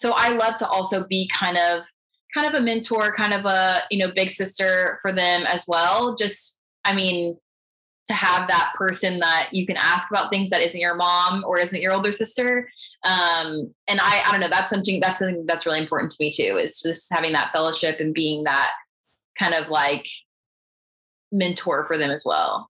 so I love to also be kind of kind of a mentor, kind of a, you know, big sister for them as well. Just I mean, to have that person that you can ask about things that isn't your mom or isn't your older sister. Um, and I, I don't know, that's something that's something that's really important to me too, is just having that fellowship and being that kind of like mentor for them as well.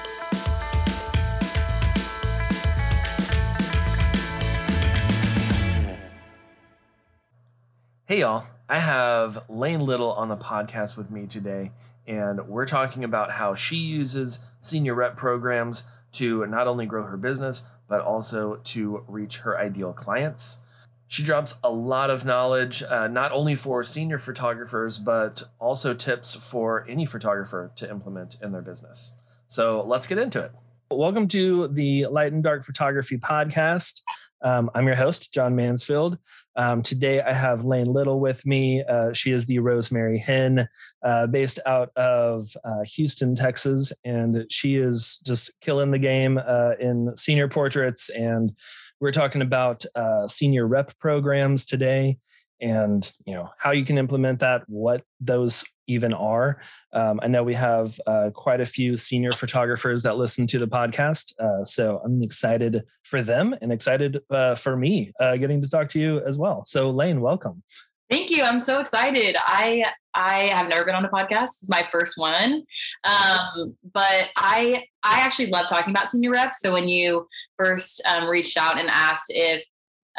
Hey, y'all. I have Lane Little on the podcast with me today, and we're talking about how she uses senior rep programs to not only grow her business, but also to reach her ideal clients. She drops a lot of knowledge, uh, not only for senior photographers, but also tips for any photographer to implement in their business. So let's get into it. Welcome to the Light and Dark Photography Podcast. Um, I'm your host, John Mansfield. Um, today I have Lane Little with me. Uh, she is the Rosemary Hen, uh, based out of uh, Houston, Texas, and she is just killing the game uh, in senior portraits. And we're talking about uh, senior rep programs today and you know how you can implement that what those even are. Um, i know we have uh, quite a few senior photographers that listen to the podcast uh, so i'm excited for them and excited uh, for me uh, getting to talk to you as well. So lane welcome. Thank you. I'm so excited. I i have never been on a podcast. Is my first one. Um, but i i actually love talking about senior reps. So when you first um, reached out and asked if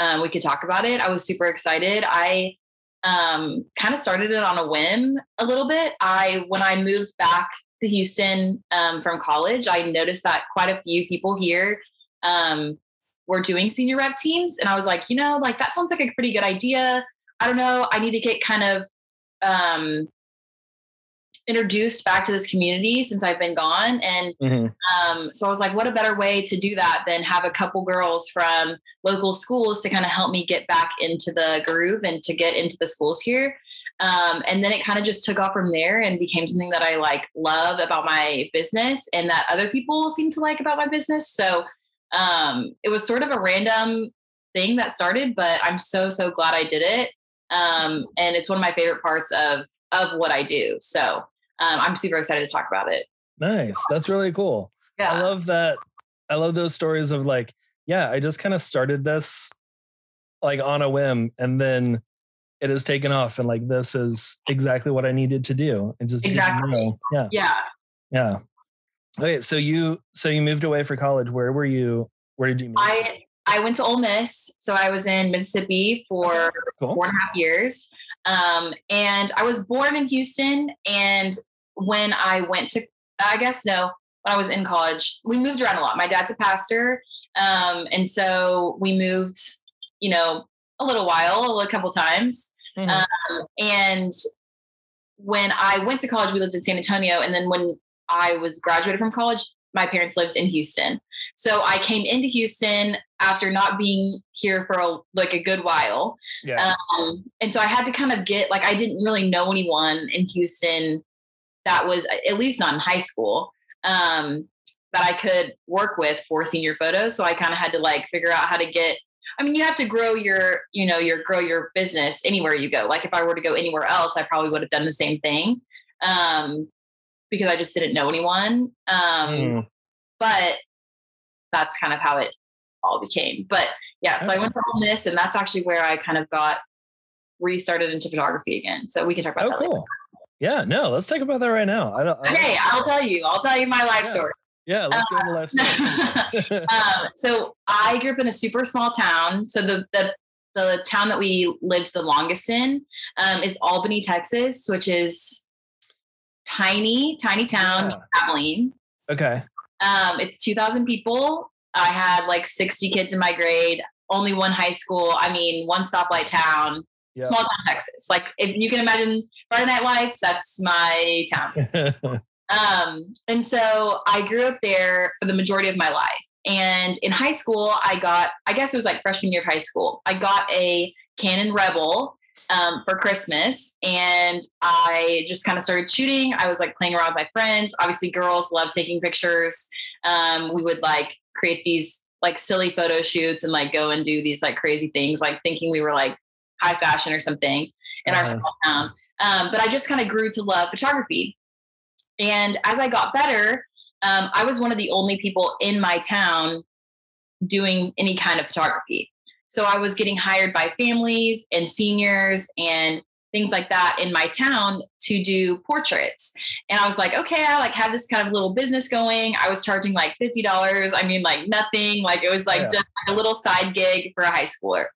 um, we could talk about it. I was super excited. I um, kind of started it on a whim a little bit. I when I moved back to Houston um, from college, I noticed that quite a few people here um, were doing senior rep teams, and I was like, you know, like that sounds like a pretty good idea. I don't know. I need to get kind of um, introduced back to this community since I've been gone. And mm-hmm. um, so I was like, what a better way to do that than have a couple girls from local schools to kind of help me get back into the groove and to get into the schools here. Um, and then it kind of just took off from there and became something that I like love about my business and that other people seem to like about my business. So um, it was sort of a random thing that started, but I'm so, so glad I did it. Um, and it's one of my favorite parts of of what I do. So um, I'm super excited to talk about it. Nice. That's really cool. Yeah. I love that. I love those stories of like, yeah, I just kind of started this like on a whim and then it has taken off and like this is exactly what I needed to do. And just exactly. Yeah. Yeah. Yeah. Okay. So you so you moved away for college. Where were you? Where did you move? I I went to Ole Miss. So I was in Mississippi for cool. four and a half years. Um, and I was born in Houston. And when I went to, I guess no, when I was in college, we moved around a lot. My dad's a pastor. Um, and so we moved, you know, a little while, a couple times. Mm-hmm. Um, and when I went to college, we lived in San Antonio. And then when I was graduated from college, my parents lived in Houston. So I came into Houston after not being here for a, like a good while. Yeah. Um, and so I had to kind of get like I didn't really know anyone in Houston that was at least not in high school um, that I could work with for senior photos. So I kind of had to like figure out how to get. I mean, you have to grow your, you know, your grow your business anywhere you go. Like if I were to go anywhere else, I probably would have done the same thing um, because I just didn't know anyone. Um, mm. But that's kind of how it all became. But yeah, so I went to Ole Miss, and that's actually where I kind of got restarted into photography again. So we can talk about oh, that. Cool. Later. Yeah, no, let's talk about that right now. I don't, I don't, okay, I'll tell you. I'll tell you my life yeah. story. Yeah, let's go into life um, so I grew up in a super small town. So the the the town that we lived the longest in um, is Albany, Texas, which is tiny, tiny town, yeah. Abilene. Okay. Um, it's 2,000 people. I had like 60 kids in my grade, only one high school. I mean, one stoplight town, yep. small town Texas. Like if you can imagine Friday Night Lights, that's my town. um, and so I grew up there for the majority of my life. And in high school, I got, I guess it was like freshman year of high school, I got a Canon Rebel um, for Christmas. And I just kind of started shooting. I was like playing around with my friends. Obviously, girls love taking pictures. Um, we would like create these like silly photo shoots and like go and do these like crazy things, like thinking we were like high fashion or something in uh-huh. our small town. Um, but I just kind of grew to love photography. And as I got better, um, I was one of the only people in my town doing any kind of photography. So I was getting hired by families and seniors and things like that in my town to do portraits. And I was like, okay, I like had this kind of little business going. I was charging like $50. I mean, like nothing. Like it was like yeah. just a little side gig for a high schooler.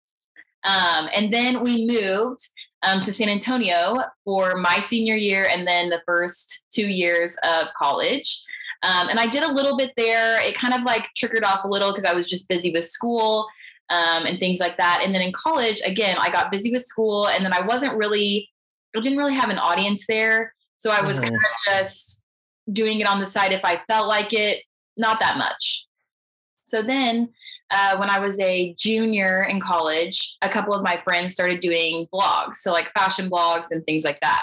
Um, and then we moved um, to San Antonio for my senior year and then the first two years of college. Um, and I did a little bit there. It kind of like triggered off a little because I was just busy with school um, and things like that. And then in college, again, I got busy with school and then I wasn't really, I didn't really have an audience there. So I was mm-hmm. kind of just doing it on the side if I felt like it, not that much. So then uh, when I was a junior in college, a couple of my friends started doing blogs. So like fashion blogs and things like that.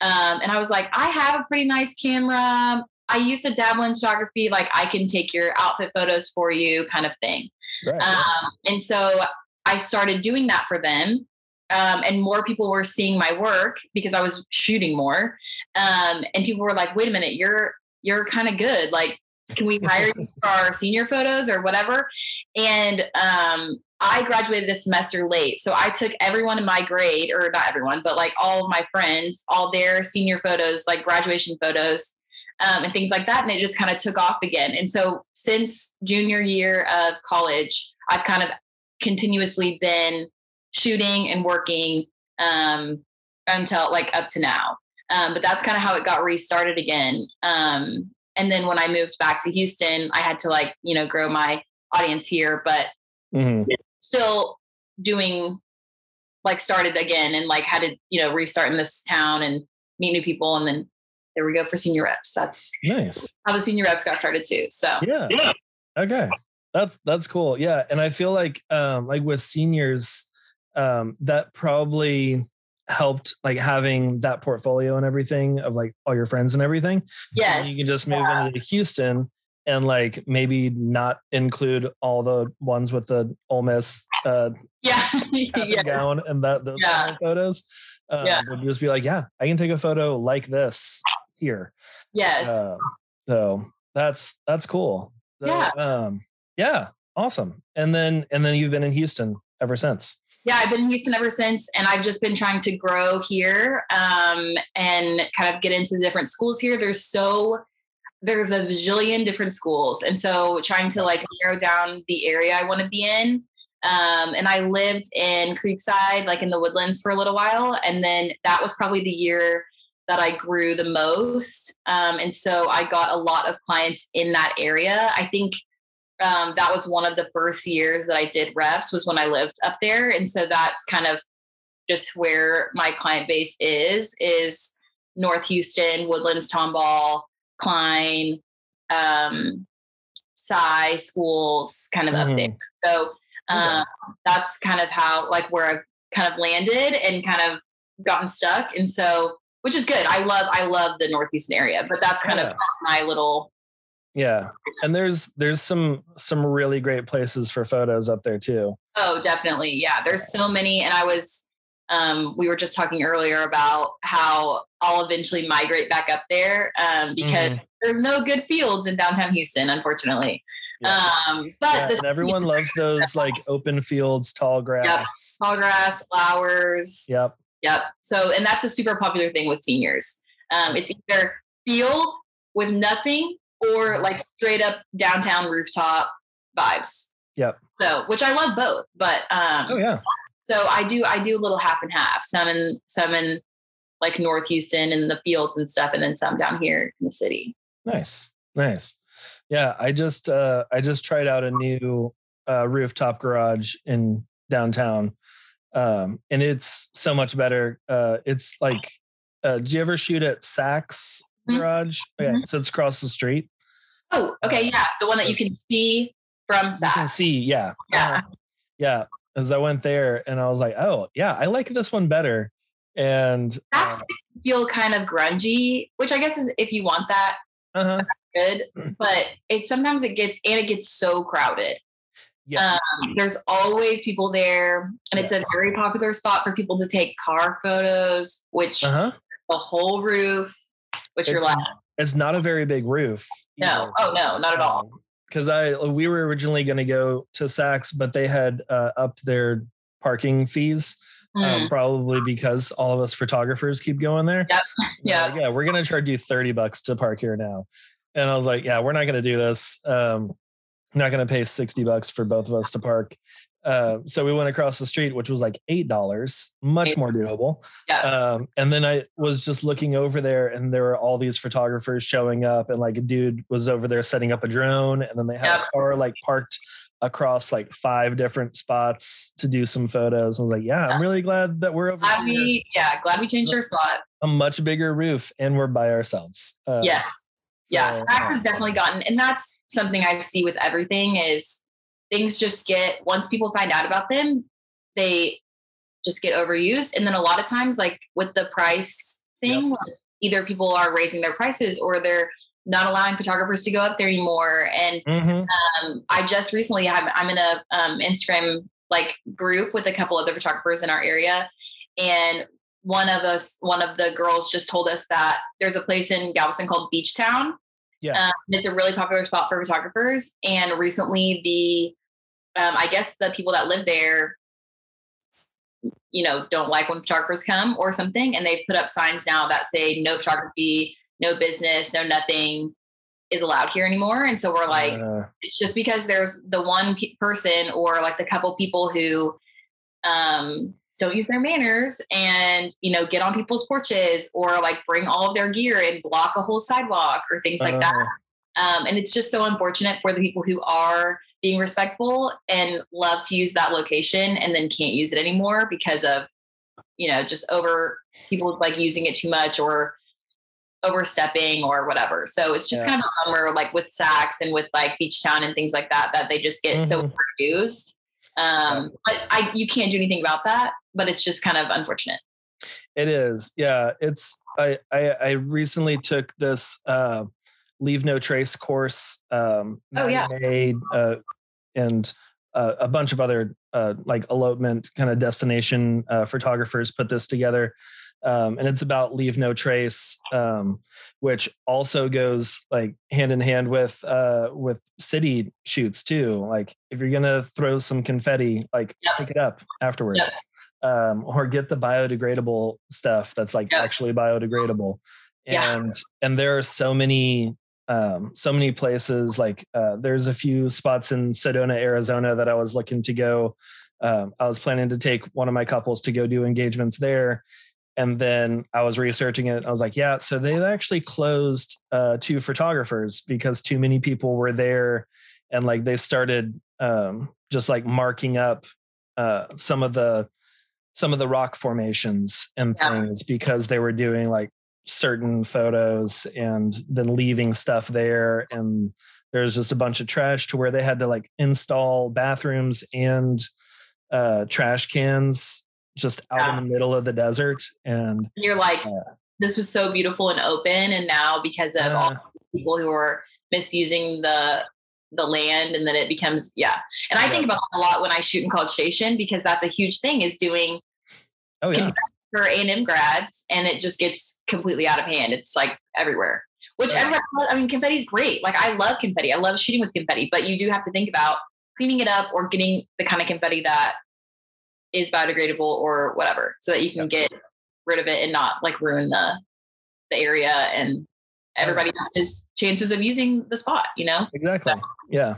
Um, and I was like, I have a pretty nice camera. I used to dabble in photography, like I can take your outfit photos for you, kind of thing. Right. Um, and so I started doing that for them. Um, and more people were seeing my work because I was shooting more. Um, and people were like, wait a minute, you're, you're kind of good. Like, can we hire you for our senior photos or whatever? And um, I graduated a semester late. So I took everyone in my grade, or not everyone, but like all of my friends, all their senior photos, like graduation photos, um, and things like that. And it just kind of took off again. And so since junior year of college, I've kind of continuously been shooting and working um, until like up to now. Um, but that's kind of how it got restarted again. Um, and then when I moved back to Houston, I had to like, you know, grow my audience here, but mm-hmm. still doing like started again and like had to, you know, restart in this town and meet new people and then there we go for senior reps. That's nice. How the senior reps got started too. So yeah. yeah. Okay. That's that's cool. Yeah. And I feel like um like with seniors, um, that probably helped like having that portfolio and everything of like all your friends and everything. Yes. you can just move yeah. into Houston and like maybe not include all the ones with the Ole Miss uh yeah yes. gown and that those yeah. photos. Uh, yeah. would just be like, yeah, I can take a photo like this here. Yes. Uh, so that's that's cool. So, yeah. Um, yeah. Awesome. And then and then you've been in Houston ever since. Yeah, I've been in Houston ever since, and I've just been trying to grow here um, and kind of get into the different schools here. There's so there's a zillion different schools, and so trying to like narrow down the area I want to be in. Um, and I lived in Creekside, like in the woodlands, for a little while, and then that was probably the year that I grew the most. Um, and so I got a lot of clients in that area. I think um, that was one of the first years that I did reps was when I lived up there. And so that's kind of just where my client base is, is North Houston, Woodlands, Tomball, Klein, um, Cy schools kind of mm-hmm. up there. Mm-hmm. So um, okay. that's kind of how, like where I've kind of landed and kind of gotten stuck. And so which is good. I love I love the northeastern area, but that's kind yeah. of my little yeah. And there's there's some some really great places for photos up there too. Oh, definitely. Yeah, there's so many and I was um, we were just talking earlier about how I'll eventually migrate back up there um, because mm-hmm. there's no good fields in downtown Houston, unfortunately. Yeah. Um, but yeah, everyone loves those like open fields, tall grass, yep. tall grass, flowers. Yep. Yep. So, and that's a super popular thing with seniors. Um, it's either field with nothing or like straight up downtown rooftop vibes. Yep. So, which I love both, but um Oh yeah. so I do I do a little half and half. Some in some in like North Houston and the fields and stuff, and then some down here in the city. Nice. Nice. Yeah, I just uh I just tried out a new uh rooftop garage in downtown. Um and it's so much better. Uh it's like uh do you ever shoot at Saks Mhm. garage? Yeah, Mhm. so it's across the street. Oh, okay, yeah, the one that you can see from You can see, yeah. Yeah. Uh, yeah. As I went there and I was like, oh yeah, I like this one better. And uh, feel kind of grungy, which I guess is if you want that, uh-huh. good. But it sometimes it gets and it gets so crowded. Yes. Um, there's always people there, and it's a very popular spot for people to take car photos, which uh-huh. the whole roof, which you're like, It's not a very big roof. no, oh no, not at all. Because I we were originally going to go to Saks, but they had uh, upped their parking fees, um, Mm, probably because all of us photographers keep going there. Yep. Yeah. like, yeah, we're going to charge you thirty bucks to park here now, and I was like, yeah, we're not going to do this. Um, I'm not going to pay sixty bucks for both of us to park. Uh, so we went across the street, which was like eight dollars, much more doable. Yeah. Um, and then I was just looking over there, and there were all these photographers showing up, and like a dude was over there setting up a drone, and then they had Yep. a car like parked across like five different spots to do some photos. I was like, yeah, I'm really glad that we're over glad here. we, yeah, glad we changed our spot. a much bigger roof, and we're by ourselves. Uh, yes, yeah, so, Saks uh, has definitely gotten, and that's something I see with everything is things just get once people find out about them, they just get overused, and then a lot of times, like with the price thing, like, either people are raising their prices or they're not allowing photographers to go up there anymore, and mhm. um, I just recently have, I'm in a um, Instagram like group with a couple other photographers in our area, and one of us, one of the girls, just told us that there's a place in Galveston called Beachtown. Yeah. um, it's a really popular spot for photographers, and recently the, um, I guess the people that live there, you know, don't like when photographers come or something, and they've put up signs now that say no photography, no business, no nothing is allowed here anymore. And so we're like, Uh, it's just because there's the one pe- person or like the couple people who um, don't use their manners and you know get on people's porches or like bring all of their gear and block a whole sidewalk or things like that. uh, Um, and it's just so unfortunate for the people who are being respectful and love to use that location and then can't use it anymore because of you know just over people like using it too much or overstepping or whatever. So it's just Yeah. kind of a bummer, like with Saks and with like Beachtown and things like that, that they just get so Mhm. confused. Um, but I you can't do anything about that. But it's just kind of unfortunate. It is. Yeah. It's I I, I recently took this uh leave no trace course um Oh, yeah. made uh and uh, a bunch of other uh like elopement kind of destination uh photographers put this together. Um, and it's about leave no trace, um, which also goes like hand in hand with uh, with city shoots too. Like if you're gonna throw some confetti, like Yep. pick it up afterwards um, or get the biodegradable stuff that's like Yeah. actually biodegradable. Yeah. And and there are so many um, so many places like uh, there's a few spots in Sedona, Arizona that I was looking to go. Um, I was planning to take one of my couples to go do engagements there. And then I was researching it. I was like, yeah, so they actually closed uh, to photographers because too many people were there, and like they started um, just like marking up uh, some of the some of the rock formations and Yeah. things because they were doing like certain photos and then leaving stuff there and there's just a bunch of trash to where they had to like install bathrooms and uh trash cans just out Yeah. in the middle of the desert and And you're like, Yeah. this was so beautiful and open, and now because of all Uh. the people who are misusing the the land, and then it becomes yeah. And I Yeah. think about a lot when I shoot in College Station because that's a huge thing is doing oh yeah for A and M grads, and it just gets completely out of hand. It's like everywhere. Which Yeah. I mean, confetti is great. Like I love confetti. I love shooting with confetti, but you do have to think about cleaning it up or getting the kind of confetti that is biodegradable or whatever, so that you can get rid of it and not like ruin the the area and everybody has his chances of using the spot, you know? Exactly. So. Yeah.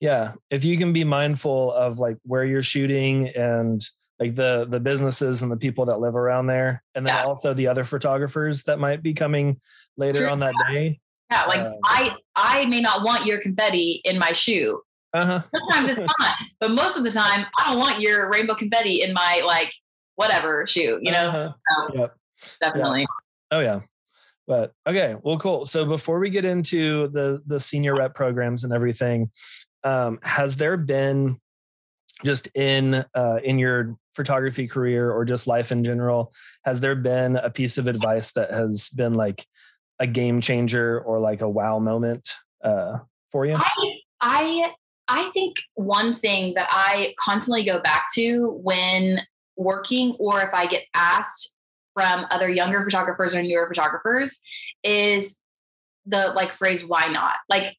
Yeah. If you can be mindful of like where you're shooting and like the the businesses and the people that live around there. And then yeah. also the other photographers that might be coming later on that day. Yeah like uh, i i may not want your confetti in my shoe. Uh-huh. sometimes it's fine but most of the time i don't want your rainbow confetti in my like whatever shoe you know? Uh-huh. so, yep. definitely. Oh yeah. But okay well cool. So before we get into the the senior rep programs and everything um, has there been just in uh, in your photography career or just life in general has there been a piece of advice that has been like a game changer or like a wow moment uh, for you? I, I i think one thing that i constantly go back to when working or if i get asked from other younger photographers or newer photographers is the like phrase why not? Like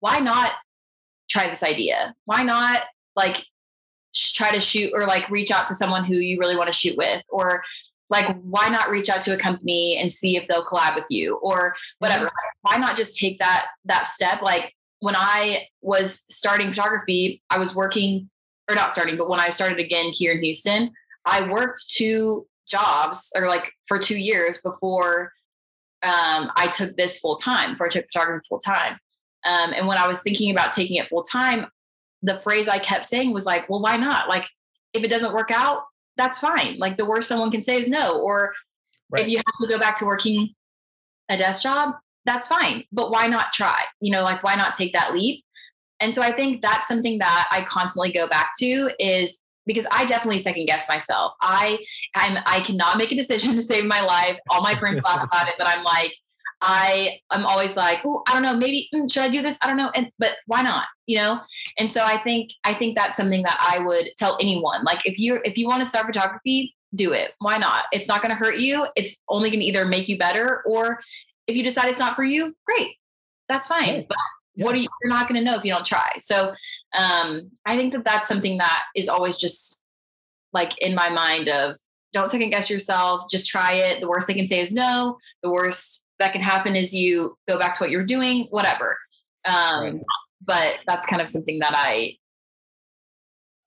why not try this idea? Why not like try to shoot or like reach out to someone who you really want to shoot with or like why not reach out to a company and see if they'll collab with you or whatever. Mm-hmm. like, why not just take that that step? Like when i was starting photography i was working or not starting but when i started again here in houston i worked two jobs or like for two years before um, i took this full time before i took photography full time. Um, and when i was thinking about taking it full time the phrase I kept saying was like, well, why not? Like, if it doesn't work out, that's fine. Like, the worst someone can say is no. Or right. if you have to go back to working a desk job, that's fine. But why not try? You know, like, why not take that leap? And so I think that's something that I constantly go back to is because I definitely second guess myself. I I'm I cannot make a decision to save my life. All my friends laugh about it, but I'm like, I am always like, oh, I don't know, maybe mm, should I do this? I don't know, and but why not? You know. And so I think I think that's something that I would tell anyone. Like if you if you want to start photography, do it. Why not? It's not going to hurt you. It's only going to either make you better, or if you decide it's not for you, great, that's fine. But yeah. what are you? You're not going to know if you don't try. So um, I think that that's something that is always just like in my mind of don't second guess yourself. Just try it. The worst they can say is no. The worst that can happen is you go back to what you're doing, whatever. Um, right. But that's kind of something that I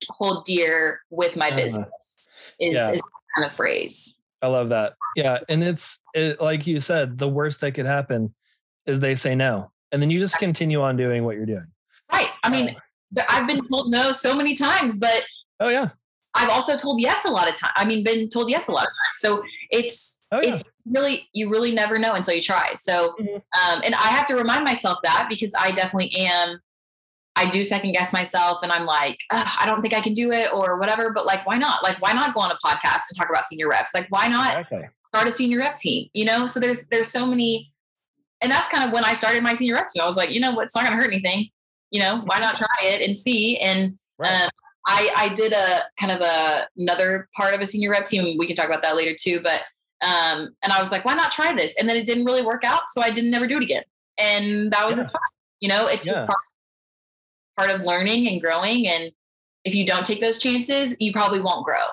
hold dear with my uh-huh. business is, yeah. is kind of phrase. I love that. Yeah. And it's it, like you said, the worst that could happen is they say no. And then you just continue on doing what you're doing. Right. I mean, uh, I've been told no so many times, but oh yeah. I've also told yes a lot of times. I mean, been told yes a lot of times. So it's oh, yeah. it's really you really never know until you try. So mm-hmm. um, and I have to remind myself that because I definitely am. I do second guess myself, and I'm like, I don't think I can do it or whatever. But like, why not? Like, why not go on a podcast and talk about senior reps? Like, why not okay. start a senior rep team? You know, so there's there's so many, and that's kind of when I started my senior rep team. I was like, you know what? It's not going to hurt anything. You know, why not try it and see? And right. um, I, I did a kind of a another part of a senior rep team. We can talk about that later too. But um, and I was like, why not try this? And then it didn't really work out, so I didn't never do it again. And that was yeah. fun. You know, it's yeah. part, part of learning and growing. And if you don't take those chances, you probably won't grow.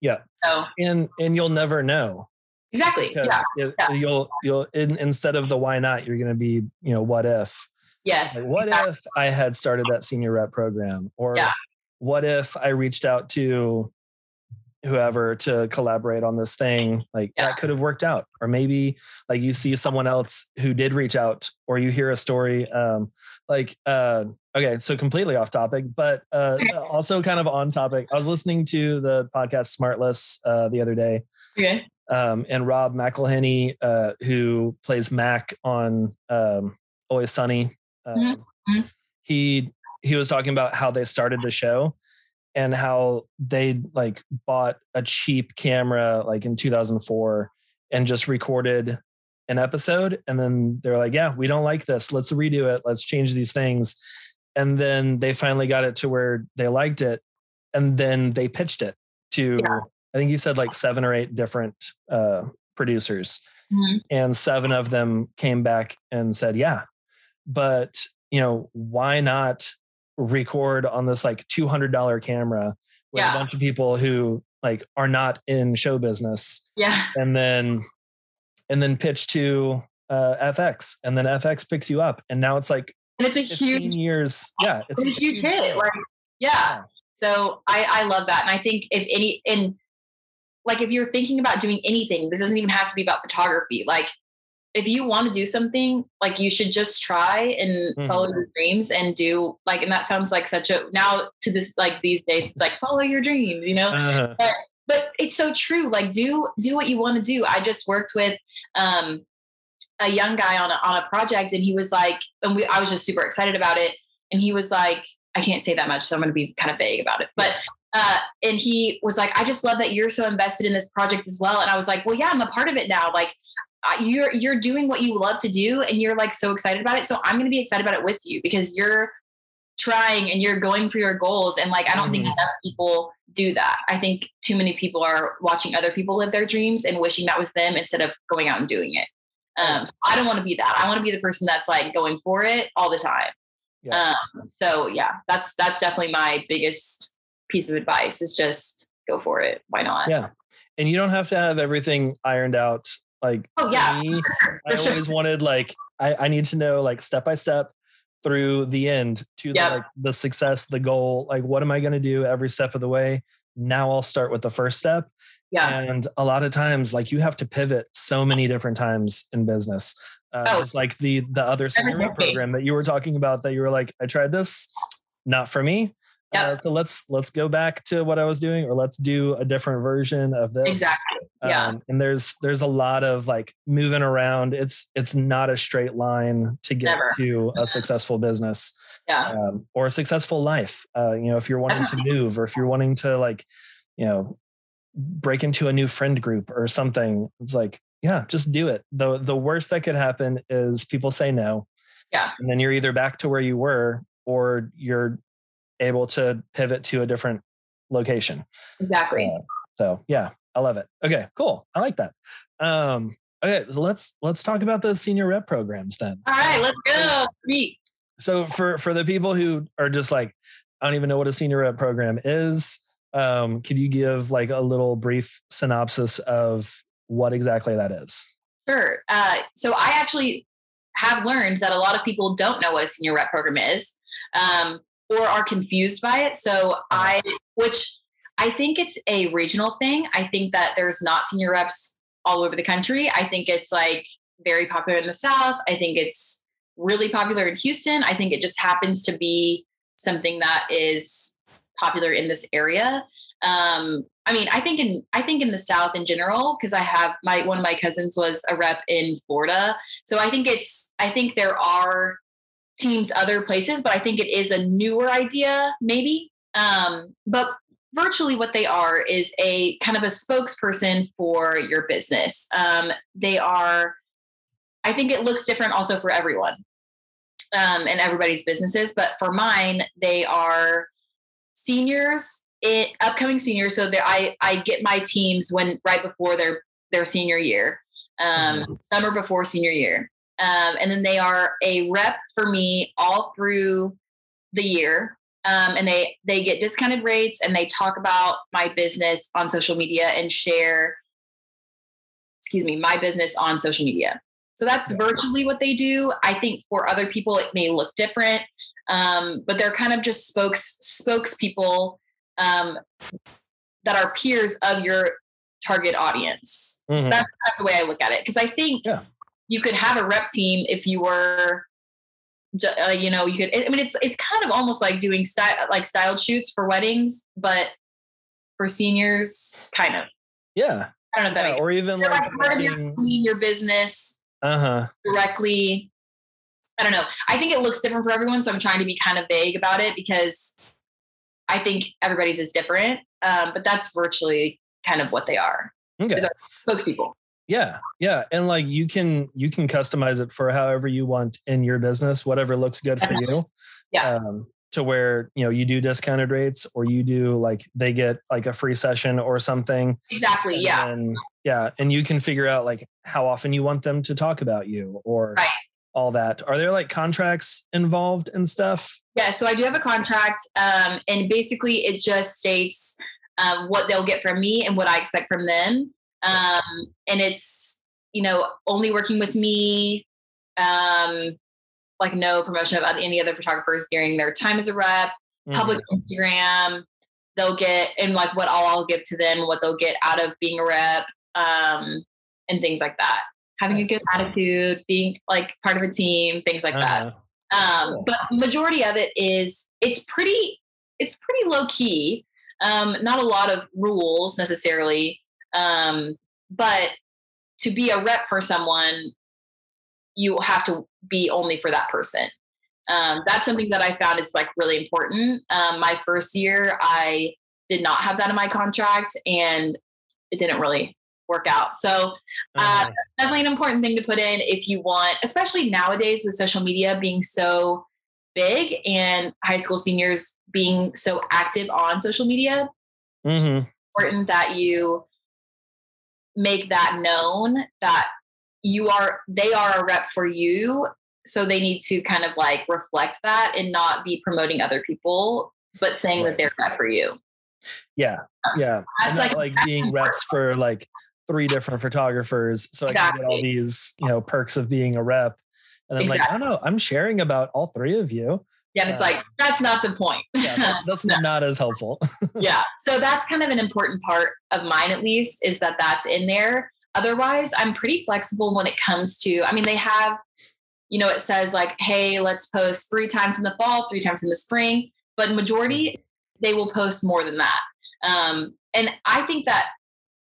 Yeah. So, and and you'll never know. Exactly. Yeah. It, yeah. You'll you'll in, instead of the why not, you're going to be you know what if. Yes. Like, what exactly. if I had started that senior rep program, or yeah what if I reached out to whoever to collaborate on this thing like yeah. that could have worked out or maybe like you see someone else who did reach out or you hear a story um like uh okay so completely off topic but uh also kind of on topic i was listening to the podcast smartless uh the other day okay um and rob mcelhenney uh who plays mac on um always sunny um, mm-hmm. he he was talking about how they started the show and how they like bought a cheap camera like in 2004 and just recorded an episode and then they're like yeah we don't like this. Let's redo it. Let's change these things. And then they finally got it to where they liked it and then they pitched it to yeah. i think you said like seven or eight different uh, producers mm-hmm. and seven of them came back and said yeah. But you know why not record on this like $200 camera with yeah. a bunch of people who like are not in show business. Yeah. And then and then pitch to uh, FX, and then FX picks you up, and now it's like and it's a huge years. Yeah, it's, it's a, huge, huge hit. Like, yeah. yeah. So I I love that, and I think if any and like if you're thinking about doing anything, this doesn't even have to be about photography. Like if you want to do something, like you should just try and mm-hmm. follow your dreams and do like, and that sounds like such a now to this like these days, it's like follow your dreams, you know. Uh-huh. But but it's so true. Like do do what you want to do. I just worked with um a young guy on a, on a project, and he was like, and we I was just super excited about it, and he was like, I can't say that much, so I'm going to be kind of vague about it, but. Uh, and he was like, I just love that you're so invested in this project as well. And I was like, well, yeah, I'm a part of it now. Like, you're you're doing what you love to do and you're like so excited about it. So i'm going to be excited about it with you because you're trying and you're going for your goals. And like i don't mm think mm-hmm. enough people do that. I think too many people are watching other people live their dreams and wishing that was them instead of going out and doing it. Um, so i don't want to be that. I want to be the person that's like going for it all the time. Yeah. Um, so yeah that's that's definitely my biggest piece of advice is just go for it. Why not? Yeah. And you don't have to have everything ironed out like, oh yeah, me, I sure. always wanted like I, I need to know like step by step through the end to yep. the, like the success, the goal. Like, what am I going to do every step of the way? Now I'll start with the first step. Yeah. And a lot of times, like you have to pivot so many different times in business. Uh, oh. like the the other program that you were talking about that you were like, I tried this, not for me. Yep. Uh, so let's let's go back to what I was doing, or let's do a different version of this. Exactly. Yeah. Um, and there's there's a lot of like moving around. It's it's not a straight line to get Never. to a successful business. Yeah. Um, or a successful life. Uh, you know, if you're wanting to move, or if you're wanting to like, you know, break into a new friend group or something, it's like, yeah, just do it. the The worst that could happen is people say no. Yeah. And then you're either back to where you were, or you're able to pivot to a different location. Exactly. Uh, so yeah, I love it. Okay, cool. I like that. Um, okay, so let's let's talk about those senior rep programs then. All right, let's go. Sweet. So for for the people who are just like, I don't even know what a senior rep program is. Um, could you give like a little brief synopsis of what exactly that is? Sure. Uh, so I actually have learned that a lot of people don't know what a senior rep program is. Um, or are confused by it. So I, which I think it's a regional thing. I think that there's not senior reps all over the country. I think it's like very popular in the South. I think it's really popular in Houston. I think it just happens to be something that is popular in this area. Um, I mean, I think in I think in the South in general, because I have my one of my cousins was a rep in Florida, so I think it's I think there are teams other places, but I think it is a newer idea, maybe. Um, but virtually what they are is a kind of a spokesperson for your business. Um, they are, I think it looks different also for everyone um, and everybody's businesses, but for mine, they are seniors, it, upcoming seniors. So that I I get my teams when right before their their senior year, um, mm-hmm. summer before senior year. Um, and then they are a rep for me all through the year. Um, and they they get discounted rates and they talk about my business on social media and share excuse me my business on social media. So that's virtually what they do. I think for other people it may look different. Um, but they're kind of just spokes spokespeople um, that are peers of your target audience. Mm-hmm. that's kind of the way i look at it. Because i think yeah you could have a rep team if you were uh, you know you could i mean it's it's kind of almost like doing style like styled shoots for weddings but for seniors kind of. Yeah. I don't know if that yeah, or even like, like part of your, your business uh-huh. directly. I don't know. I think it looks different for everyone so i'm trying to be kind of vague about it because i think everybody's is different um, but that's virtually kind of what they are. Okay. Spokespeople yeah, yeah, and like you can you can customize it for however you want in your business, whatever looks good for you. Yeah. Um, to where you know you do discounted rates or you do like they get like a free session or something. Exactly. And yeah. Then, yeah, and you can figure out like how often you want them to talk about you or right. all that. Are there like contracts involved and stuff? Yeah, so I do have a contract, um, and basically it just states um, what they'll get from me and what I expect from them um, and it's you know, only working with me, um, like no promotion of any other photographers during their time as a rep, mm-hmm. public Instagram. They'll get and like what all I'll give to them, what they'll get out of being a rep, um, and things like that. Having nice. a good attitude, being like part of a team, things like uh-huh. that. Um, but majority of it is it's pretty it's pretty low key. Um, not a lot of rules necessarily. Um, but to be a rep for someone, you have to be only for that person. Um, that's something that I found is like really important. Um, my first year, I did not have that in my contract, and it didn't really work out. So uh, uh-huh. definitely an important thing to put in if you want, especially nowadays with social media being so big and high school seniors being so active on social media. Mm-hmm. Important that you make that known that you are they are a rep for you. So they need to kind of like reflect that and not be promoting other people but saying that they're rep for you. Yeah. Uh, yeah. that's like, like being reps for like three different photographers so exactly. i can get all these you know perks of being a rep. And i'm exactly. like oh no i'm sharing about all three of you yeah, and it's uh, like that's not the point. yeah, that's no. not as helpful. yeah, so that's kind of an important part of mine, at least, is that that's in there. Otherwise, I'm pretty flexible when it comes to. I mean, they have, you know, it says like, hey, let's post three times in the fall, three times in the spring, but majority they will post more than that. Um, and I think that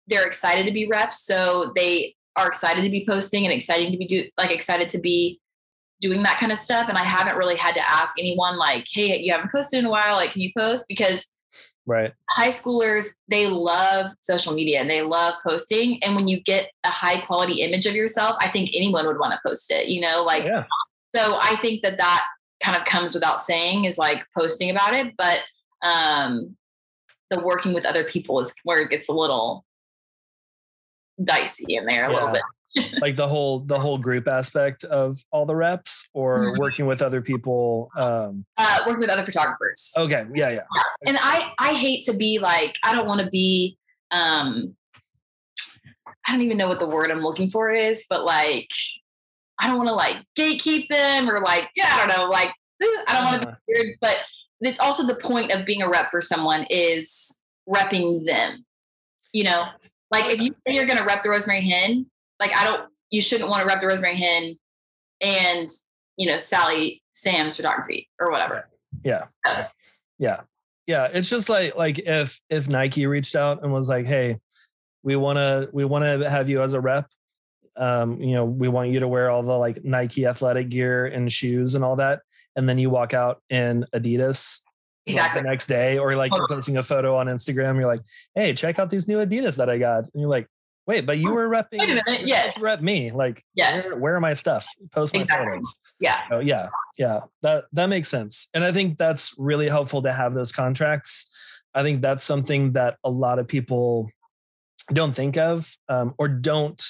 they're excited to be reps, so they are excited to be posting and exciting to be do like excited to be doing that kind of stuff. And I haven't really had to ask anyone like, hey, you haven't posted in a while, like, can you post? Because right high schoolers they love social media and they love posting and when you get a high quality image of yourself i think anyone would want to post it you know like yeah. so i think that that kind of comes without saying is like posting about it but um the working with other people is where it gets a little dicey in there a yeah. little bit like the whole the whole group aspect of all the reps or mm-hmm. working with other people um uh working with other photographers okay yeah yeah and i i hate to be like i don't want to be um i don't even know what the word i'm looking for is but like i don't want to like gatekeep them or like yeah i don't know like i don't want to be uh-huh. weird but it's also the point of being a rep for someone is repping them you know like if you say you're going to rep the rosemary hen like I don't you shouldn't want to rep the rosemary hen and you know Sally Sam's photography or whatever. Yeah. Yeah. Yeah. It's just like like if if Nike reached out and was like, hey, we wanna we wanna have you as a rep. Um, you know, we want you to wear all the like Nike athletic gear and shoes and all that. And then you walk out in Adidas exactly like the next day, or like you're posting a photo on Instagram, you're like, hey, check out these new Adidas that I got. And you're like, Wait, but you were repping. Wait a minute. Yes. Rep me. Like, yes. Where, where, are my stuff? Post my exactly. photos. Yeah. Oh, yeah. Yeah. That that makes sense, and I think that's really helpful to have those contracts. I think that's something that a lot of people don't think of um, or don't.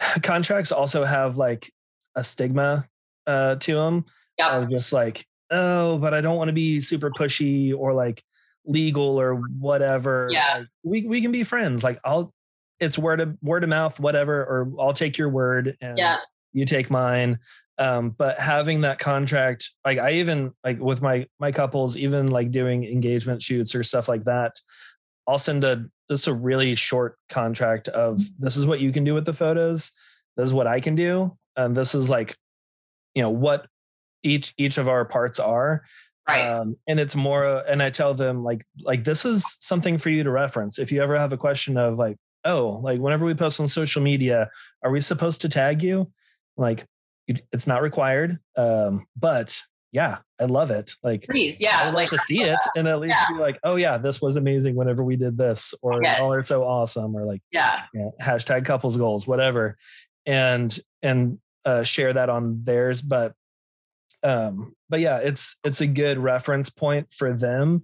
Contracts also have like a stigma uh, to them. Yeah. Just like, oh, but I don't want to be super pushy or like legal or whatever. Yeah. Like, we we can be friends. Like I'll it's word of word of mouth, whatever, or I'll take your word and yeah. you take mine. Um, but having that contract, like I even like with my my couples, even like doing engagement shoots or stuff like that, I'll send a just a really short contract of this is what you can do with the photos, this is what I can do, and this is like, you know, what each each of our parts are. Right. Um, and it's more and i tell them like like this is something for you to reference if you ever have a question of like oh, like whenever we post on social media, are we supposed to tag you? Like, it's not required. Um, but yeah, I love it. Like, please, yeah, I'd like, to see it and at least yeah. be like, oh yeah, this was amazing whenever we did this, or yes. y'all are so awesome, or like, yeah, you know, hashtag couples goals, whatever, and and uh, share that on theirs. But um, but yeah, it's it's a good reference point for them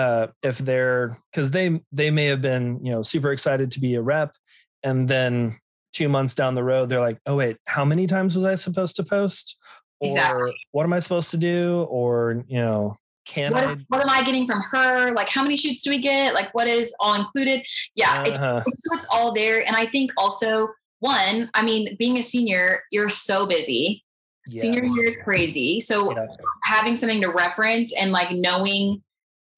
uh, if they're because they they may have been you know super excited to be a rep, and then two months down the road they're like, oh wait, how many times was I supposed to post? Or exactly. what am I supposed to do? Or you know, can what, I? Is, what am I getting from her? Like, how many shoots do we get? Like, what is all included? Yeah, uh-huh. it, it's, so it's all there. And I think also one, I mean, being a senior, you're so busy. Yes. Senior year is crazy. So yeah. having something to reference and like knowing,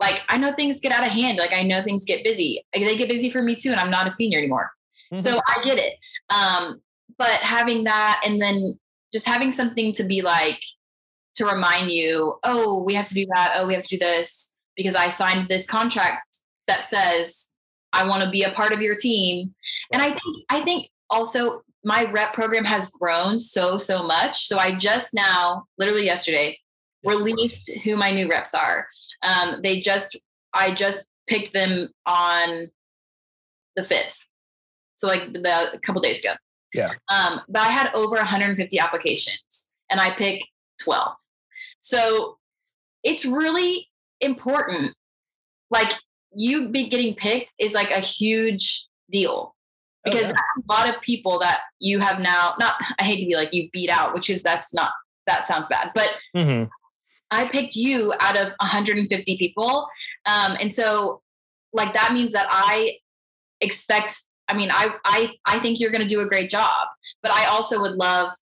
like I know things get out of hand. Like I know things get busy. Like, they get busy for me too, and I'm not a senior anymore. Mm-hmm. So I get it. Um, but having that and then just having something to be like to remind you, oh, we have to do that. Oh, we have to do this because I signed this contract that says I want to be a part of your team. And I think I think also my rep program has grown so so much. So I just now, literally yesterday, released who my new reps are. Um, they just I just picked them on the fifth, so like the a couple days ago. Yeah. Um, but I had over 150 applications, and I picked 12. So it's really important. Like you be getting picked is like a huge deal oh, because oh, yeah. a lot of people that you have now not i hate to be like you beat out which is that's not that sounds bad but mm-hmm. I picked you out of 150 people um, and so like that means that i expect i mean i i i think you're going to do a great job but i also would love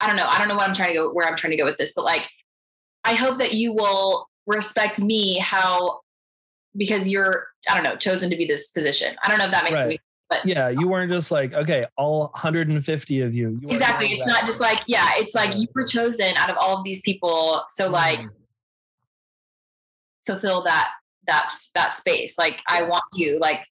i don't know i don't know what i'm trying to go where i'm trying to go with this but like i hope that you will respect me how because you're I don't know chosen to be this position. I don't know if that makes right. But yeah, you weren't just like okay, all 150 of you. you exactly. It's not just like yeah, it's like you were chosen out of all of these people. So like mm. fulfill that that that space. Like I want you like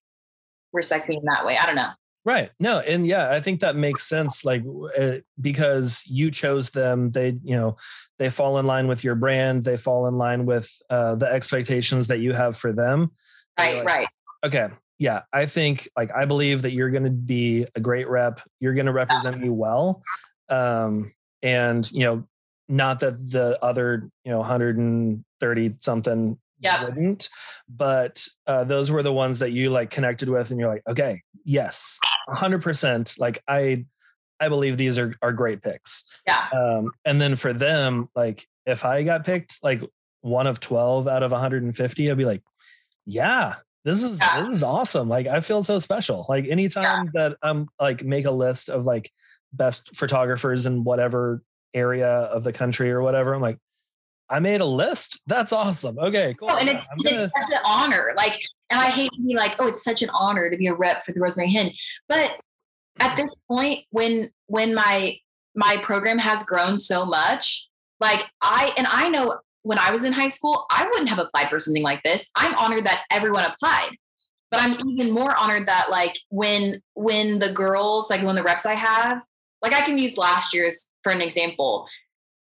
respect me in that way. I don't know. Right. No, and yeah, I think that makes sense. Like uh, because you chose them, they you know they fall in line with your brand. They fall in line with uh, the expectations that you have for them. Right. Like, right. Okay. Yeah, I think like I believe that you're going to be a great rep. You're going to represent me well, um, and you know, not that the other you know 130 something yep. wouldn't. But uh, those were the ones that you like connected with, and you're like, okay, yes, hundred percent. Like I, I believe these are are great picks. Yeah. Um, and then for them, like if I got picked like one of twelve out of 150, I'd be like, yeah, this is yeah. this is awesome. Like I feel so special. Like anytime yeah. that I'm like make a list of like best photographers in whatever area of the country or whatever, I'm like, I made a list. That's awesome. Okay, cool. Oh, and it's, gonna... it's such an honor. Like, and I hate to be like, oh, it's such an honor to be a rep for the Rosemary Hen. But at mm-hmm. this point, when when my my program has grown so much, like I and I know when I was in high school, I wouldn't have applied for something like this. I'm honored that everyone applied. But I'm even more honored that like when when the girls, like when the reps I have, like I can use last year's for an example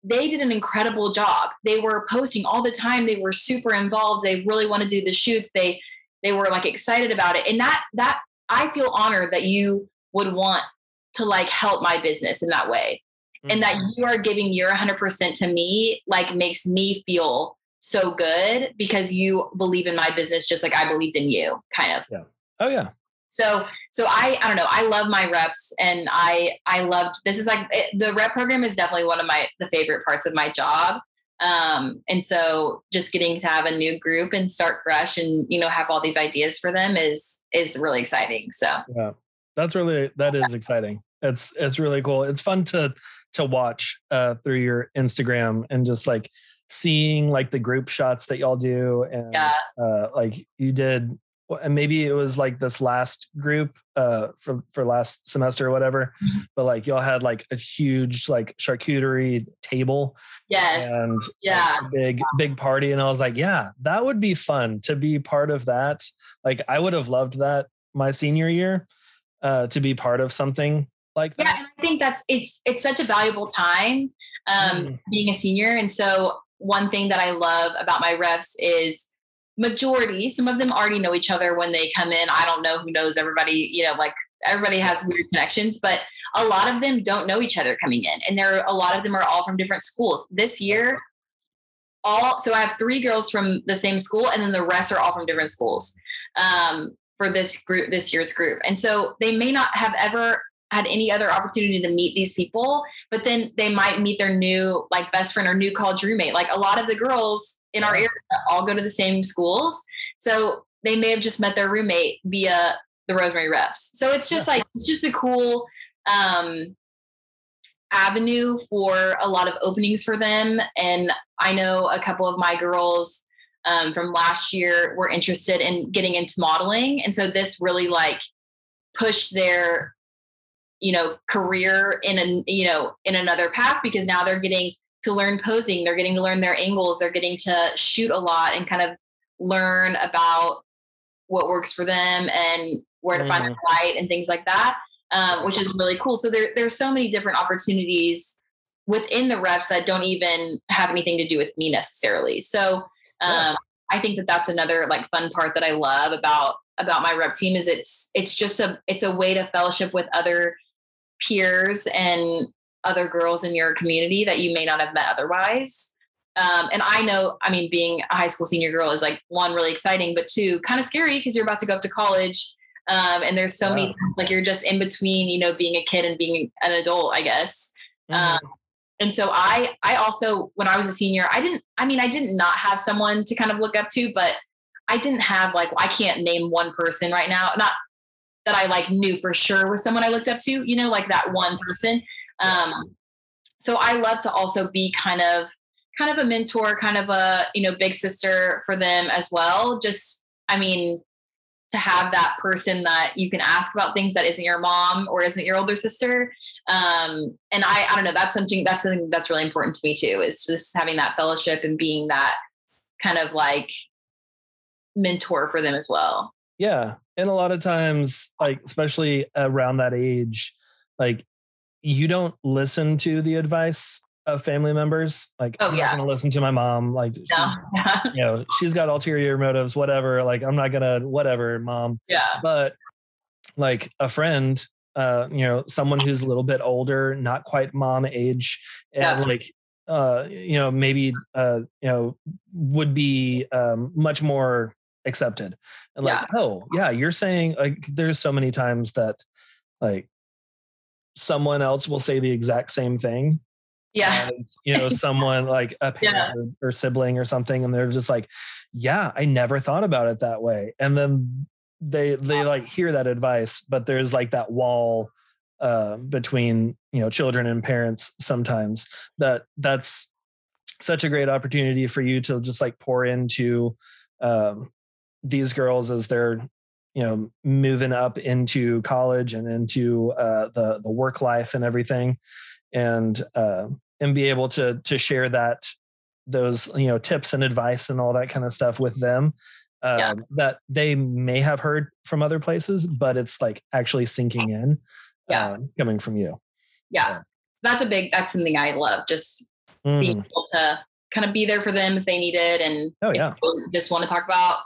they did an incredible job. They were posting all the time. They were super involved. They really want to do the shoots. They they were like excited about it. And that that I feel honored that you would want to like help my business in that way. Mm-hmm. And that mm-hmm. you are giving your 100% to me like makes me feel so good because you believe in my business just like I believed in you kind of. Yeah. Oh yeah. So so I I don't know I love my reps and I I loved this is like it, the rep program is definitely one of my the favorite parts of my job. Um, and so just getting to have a new group and start fresh and you know have all these ideas for them is is really exciting. So yeah, that's really that is exciting. It's it's really cool. It's fun to to watch uh, through your Instagram and just like seeing like the group shots that y'all do and yeah. uh, like you did and maybe it was like this last group uh for for last semester or whatever mm-hmm. but like y'all had like a huge like charcuterie table yes and yeah like, big big party and i was like yeah that would be fun to be part of that like i would have loved that my senior year uh to be part of something like that. yeah i think that's it's it's such a valuable time um mm. being a senior and so one thing that i love about my reps is majority some of them already know each other when they come in i don't know who knows everybody you know like everybody has weird connections but a lot of them don't know each other coming in and there are a lot of them are all from different schools this year all so i have three girls from the same school and then the rest are all from different schools um, for this group this year's group and so they may not have ever had any other opportunity to meet these people, but then they might meet their new like best friend or new college roommate. Like a lot of the girls in our area all go to the same schools. So they may have just met their roommate via the Rosemary reps. So it's just like it's just a cool um, avenue for a lot of openings for them. And I know a couple of my girls um, from last year were interested in getting into modeling, and so this really like pushed their you know career in a you know in another path because now they're getting to learn posing they're getting to learn their angles they're getting to shoot a lot and kind of learn about what works for them and where to mm. find the light and things like that um, which is really cool so there, there's so many different opportunities within the reps that don't even have anything to do with me necessarily so um, yeah. i think that that's another like fun part that i love about about my rep team is it's it's just a it's a way to fellowship with other peers and other girls in your community that you may not have met otherwise. Um, and I know, I mean, being a high school senior girl is like one really exciting, but two kind of scary because you're about to go up to college. Um, and there's so many like you're just in between, you know, being a kid and being an adult, I guess. Mm-hmm. Um, and so I, I also, when I was a senior, I didn't, I mean, I did not have someone to kind of look up to, but I didn't have like, I can't name one person right now. Not that I like knew for sure was someone I looked up to, you know, like that one person. Um, so I love to also be kind of kind of a mentor, kind of a, you know, big sister for them as well. Just, I mean, to have that person that you can ask about things that isn't your mom or isn't your older sister. Um, and I, I don't know, that's something, that's something that's really important to me too, is just having that fellowship and being that kind of like mentor for them as well. Yeah. And a lot of times, like, especially around that age, like you don't listen to the advice of family members. Like, oh, I'm yeah. not going to listen to my mom. Like, no. you know, she's got ulterior motives, whatever. Like, I'm not going to, whatever, mom. Yeah. But like a friend, uh, you know, someone who's a little bit older, not quite mom age, and yeah. like, uh, you know, maybe, uh, you know, would be um, much more accepted. And like, yeah. oh, yeah, you're saying like, there's so many times that like someone else will say the exact same thing yeah as, you know someone like a parent yeah. or, or, sibling or something and they're just like yeah i never thought about it that way and then they they like hear that advice but there's like that wall uh, between you know children and parents sometimes that that's such a great opportunity for you to just like pour into um, these girls as they're you know moving up into college and into uh, the the work life and everything and uh, and be able to to share that those you know tips and advice and all that kind of stuff with them uh, yeah. that they may have heard from other places but it's like actually sinking in yeah uh, coming from you yeah that's a big that's something i love just mm. being able to kind of be there for them if they need it and oh yeah just want to talk about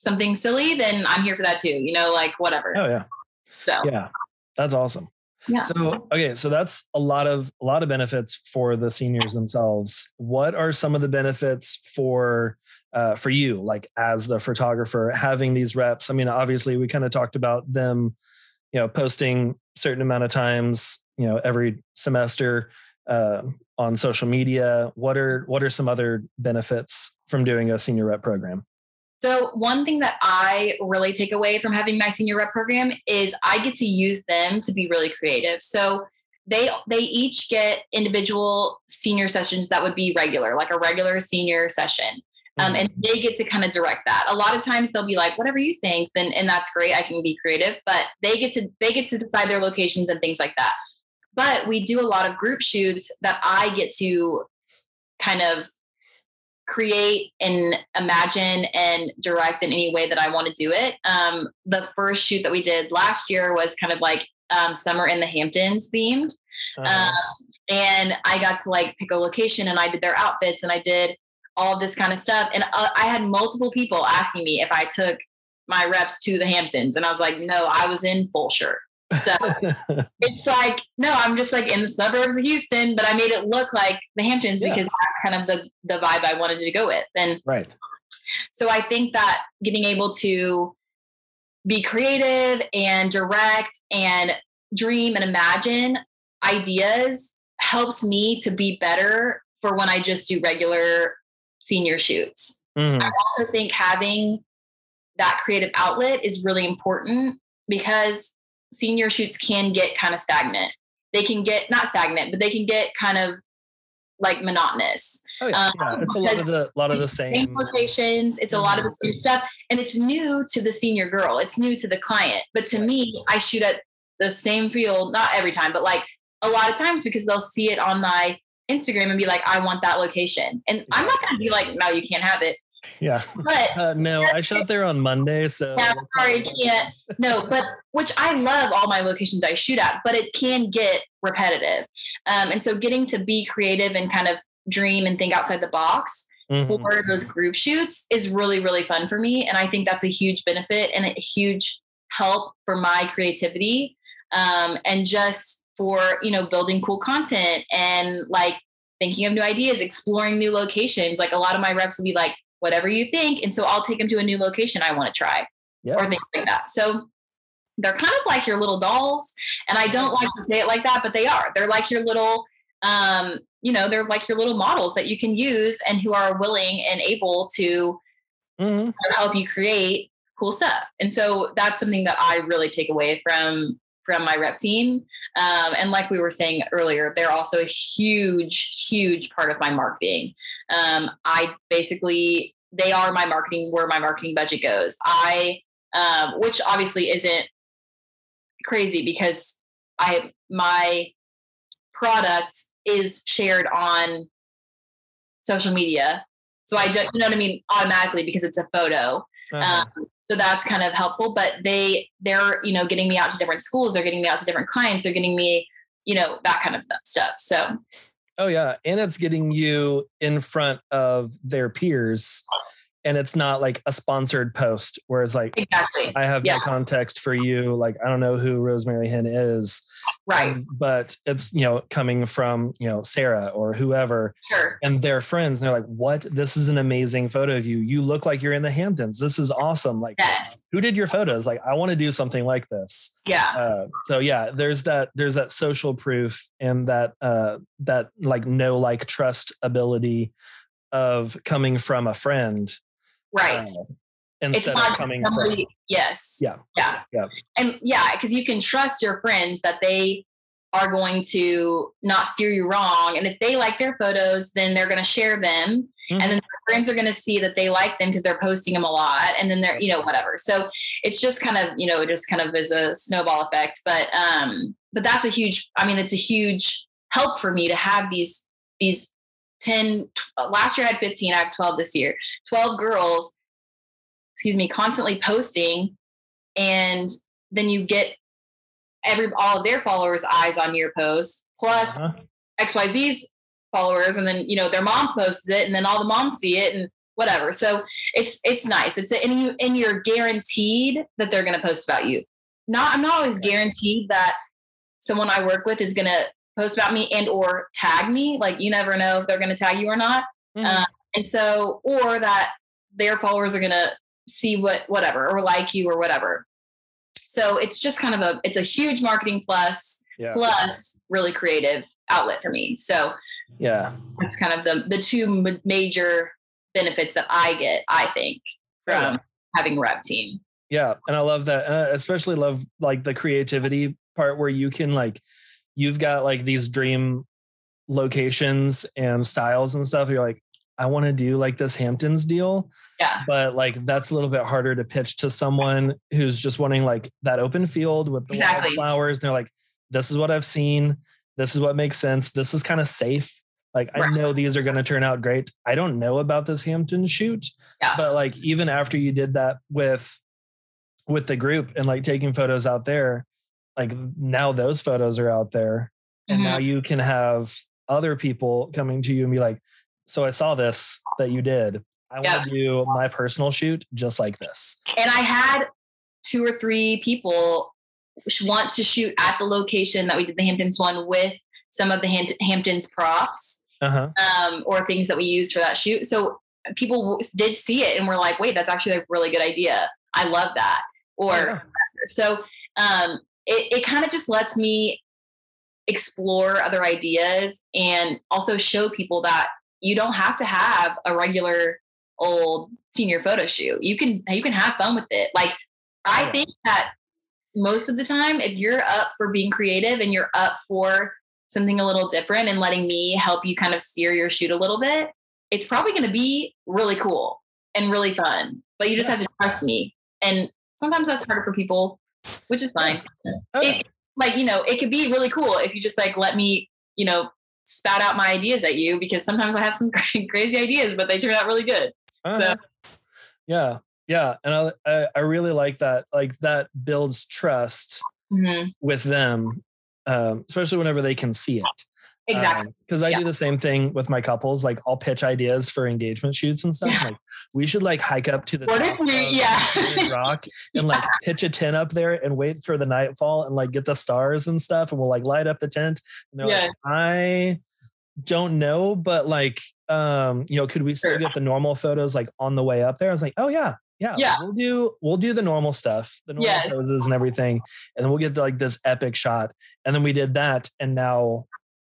something silly, then I'm here for that too. You know, like whatever. Oh yeah. So yeah, that's awesome. Yeah. So okay, so that's a lot of a lot of benefits for the seniors themselves. What are some of the benefits for uh, for you, like as the photographer, having these reps? I mean, obviously, we kind of talked about them, you know, posting certain amount of times, you know, every semester uh, on social media. What are what are some other benefits from doing a senior rep program? So, one thing that I really take away from having my senior rep program is I get to use them to be really creative. So, they they each get individual senior sessions that would be regular, like a regular senior session. Um, and mm-hmm. they get to kind of direct that. A lot of times they'll be like, whatever you think, then and that's great. I can be creative, but they get to they get to decide their locations and things like that. But we do a lot of group shoots that I get to kind of create and imagine and direct in any way that I want to do it. Um, the first shoot that we did last year was kind of like um, summer in the Hamptons themed. Uh-huh. Um, and I got to like pick a location and I did their outfits and I did all this kind of stuff. And uh, I had multiple people asking me if I took my reps to the Hamptons. And I was like, no, I was in Fulshear. So it's like, no, I'm just like in the suburbs of Houston, but I made it look like the Hamptons yeah. because that's kind of the, the vibe I wanted to go with. And right. So I think that getting able to be creative and direct and dream and imagine ideas helps me to be better for when I just do regular senior shoots. Mm. I also think having that creative outlet is really important because senior shoots can get kind of stagnant. They can get not stagnant, but they can get kind of like monotonous. Oh yeah, um, yeah. it's a lot of the lot of the same. same locations. It's a lot of the same stuff, and it's new to the senior girl. It's new to the client. But to me, I shoot at the same field, not every time, but like a lot of times because they'll see it on my Instagram and be like, "I want that location," and I'm not going to be like, "No, you can't have it." Yeah. But uh, no, I shot there on Monday, so yeah, sorry, can't. No, but which I love all my locations I shoot at, but it can get repetitive. Um, and so getting to be creative and kind of dream and think outside the box mm-hmm. for those group shoots is really, really fun for me. And I think that's a huge benefit and a huge help for my creativity. Um, and just for, you know, building cool content and like thinking of new ideas, exploring new locations. Like a lot of my reps will be like, whatever you think. And so I'll take them to a new location I want to try yeah. or things like that. So they're kind of like your little dolls. And I don't like to say it like that, but they are. They're like your little, um, you know, they're like your little models that you can use and who are willing and able to mm-hmm. help you create cool stuff. And so that's something that I really take away from from my rep team. Um, and like we were saying earlier, they're also a huge, huge part of my marketing. Um, I basically, they are my marketing, where my marketing budget goes. I, um, which obviously isn't crazy because I, my product is shared on social media. So I don't, you know what I mean, automatically because it's a photo. Uh-huh. Um, so that's kind of helpful but they they're you know getting me out to different schools they're getting me out to different clients they're getting me you know that kind of stuff so. Oh yeah and it's getting you in front of their peers and it's not like a sponsored post whereas like exactly. I have yeah. no context for you like i don't know who rosemary hen is right. um, but it's you know coming from you know sarah or whoever sure. and their friends and they're like what? This is an amazing photo of you. You look like you're in the hamptons. This is awesome. Like yes. who did your photos? Like i want to do something like this. Yeah. Uh, so yeah there's that there's that social proof and that uh that like no like trust ability of coming from a friend Right. Uh, instead it's not coming somebody, from yes. Yeah. Yeah. Yeah. And yeah because you can trust your friends that they are going to not steer you wrong and if they like their photos then they're going to share them mm-hmm. and then their friends are going to see that they like them because they're posting them a lot and then they're you know whatever. So it's just kind of you know it just kind of is a snowball effect but um but that's a huge i mean it's a huge help for me to have these these 10 last year I had 15 I have 12 this year. 12 girls excuse me constantly posting and then you get every all of their followers eyes on your posts plus uh-huh. xyz's followers and then you know their mom posts it and then all the moms see it and whatever. So it's it's nice. It's a, and you and you're guaranteed that they're going to post about you. Not i'm not always guaranteed that someone i work with is going to post about me and or tag me like you never know if they're going to tag you or not mm-hmm. uh, and so or that their followers are going to see what whatever or like you or whatever so it's just kind of a it's a huge marketing plus yeah. plus really creative outlet for me so yeah that's kind of the the two major benefits that i get i think from yeah. having a rep team yeah and i love that and i especially love like the creativity part where you can like you've got like these dream locations and styles and stuff. You're like, I want to do like this Hamptons deal. Yeah. But like that's a little bit harder to pitch to someone who's just wanting like that open field with the exactly. flowers. And they're like, this is what I've seen. This is what makes sense. This is kind of safe. Like right. I know these are going to turn out great. I don't know about this Hampton shoot, yeah. but like even after you did that with with the group and like taking photos out there, like now those photos are out there and mm-hmm. now you can have other people coming to you and be like so i saw this that you did. I want to do my personal shoot just like this. And i had two or three people want to shoot at the location that we did the hamptons one with some of the hamptons props uh-huh. um, or things that we used for that shoot. So people did see it and were like wait that's actually a really good idea. I love that. Or yeah. so um, it, it kind of just lets me explore other ideas and also show people that you don't have to have a regular old senior photo shoot. You can you can have fun with it. Like I yeah. think that most of the time, if you're up for being creative and you're up for something a little different and letting me help you kind of steer your shoot a little bit, it's probably going to be really cool and really fun. But you just yeah. have to trust me. And sometimes that's harder for people, which is fine. Oh. It, like, you know, it could be really cool if you just like let me, you know, spout out my ideas at you because sometimes I have some crazy ideas, but they turn out really good. Uh-huh. So, yeah, yeah, and I I really like that. Like that builds trust mm-hmm. with them, um, especially whenever they can see it. Exactly. Because um, I yeah. do the same thing with my couples. Like I'll pitch ideas for engagement shoots and stuff. Yeah. Like we should like hike up to the what top we, yeah. rock and like pitch a tent up there and wait for the nightfall and like get the stars and stuff. And we'll like light up the tent. And they're yeah. like, I don't know, but like, um, you know, could we still get the normal photos like on the way up there? I was like, oh yeah, yeah, yeah. We'll do we'll do the normal stuff, the normal yes. poses and everything, and then we'll get to, like this epic shot. And then we did that, and now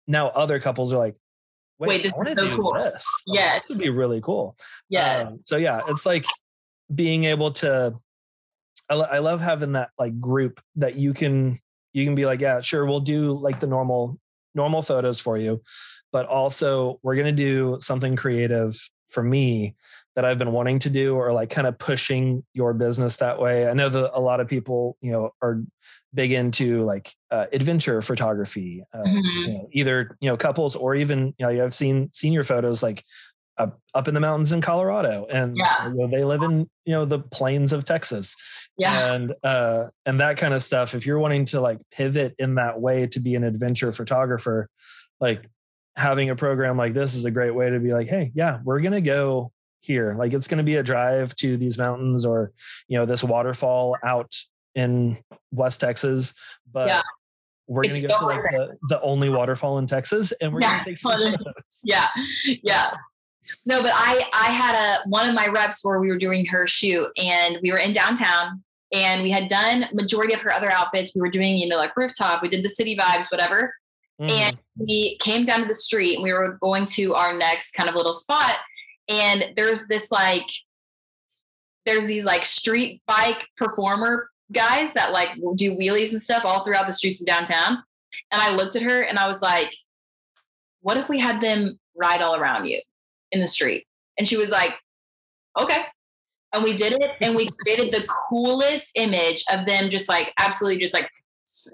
now other couples are like, wait, wait this is so cool. This. Yes, this would be really cool. Yeah. Um, so yeah, it's like being able to. I, I love having that like group that you can you can be like, yeah, sure, we'll do like the normal normal photos for you, but also we're gonna do something creative for me that I've been wanting to do or like kind of pushing your business that way. I know that a lot of people, you know, are big into like uh, adventure photography, uh, mm-hmm. you know, either, you know, couples or even, you know, I've seen senior photos like up, up in the mountains in Colorado and yeah. you know, they live in, you know, the plains of Texas. Yeah. And, uh, and that kind of stuff. If you're wanting to like pivot in that way to be an adventure photographer, like having a program like this is a great way to be like, hey, yeah, we're gonna go here. Like it's gonna be a drive to these mountains or you know this waterfall out in West Texas, but yeah. we're gonna go to like the, the, only waterfall in Texas, and we're yeah. gonna take some photos. Yeah, yeah. No, but I I had a one of my reps where we were doing her shoot, and we were in downtown, and we had done majority of her other outfits. We were doing you know like rooftop. We did the city vibes, whatever. Mm. And we came down to the street and we were going to our next kind of little spot. And there's this like, there's these like street bike performer guys that like do wheelies and stuff all throughout the streets of downtown. And I looked at her and I was like, what if we had them ride all around you in the street? And she was like, okay. And we did it and we created the coolest image of them just like absolutely just like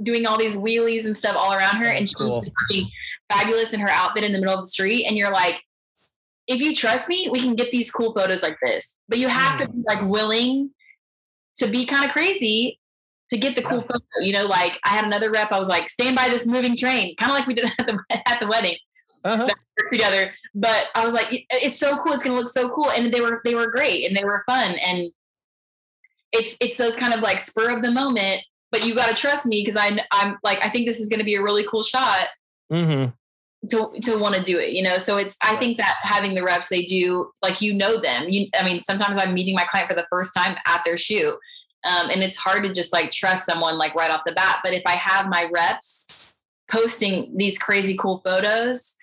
doing all these wheelies and stuff all around her, and she's cool. just looking fabulous in her outfit in the middle of the street. And you're like, if you trust me, we can get these cool photos like this. But you have mm. to be like willing to be kind of crazy to get the cool photo. You know, like I had another rep. I was like, stand by this moving train, kind of like we did at the at the wedding. Uh-huh. together but i was like it's so cool it's gonna look so cool and they were they were great and they were fun and it's it's those kind of like spur of the moment but you got to trust me because I I'm like I think this is going to be a really cool shot. Mm-hmm. To, to want to do it, you know. So it's I think that having the reps, they do like you know them. You, I mean, sometimes I'm meeting my client for the first time at their shoot, um, and it's hard to just like trust someone like right off the bat. But if I have my reps posting these crazy cool photos,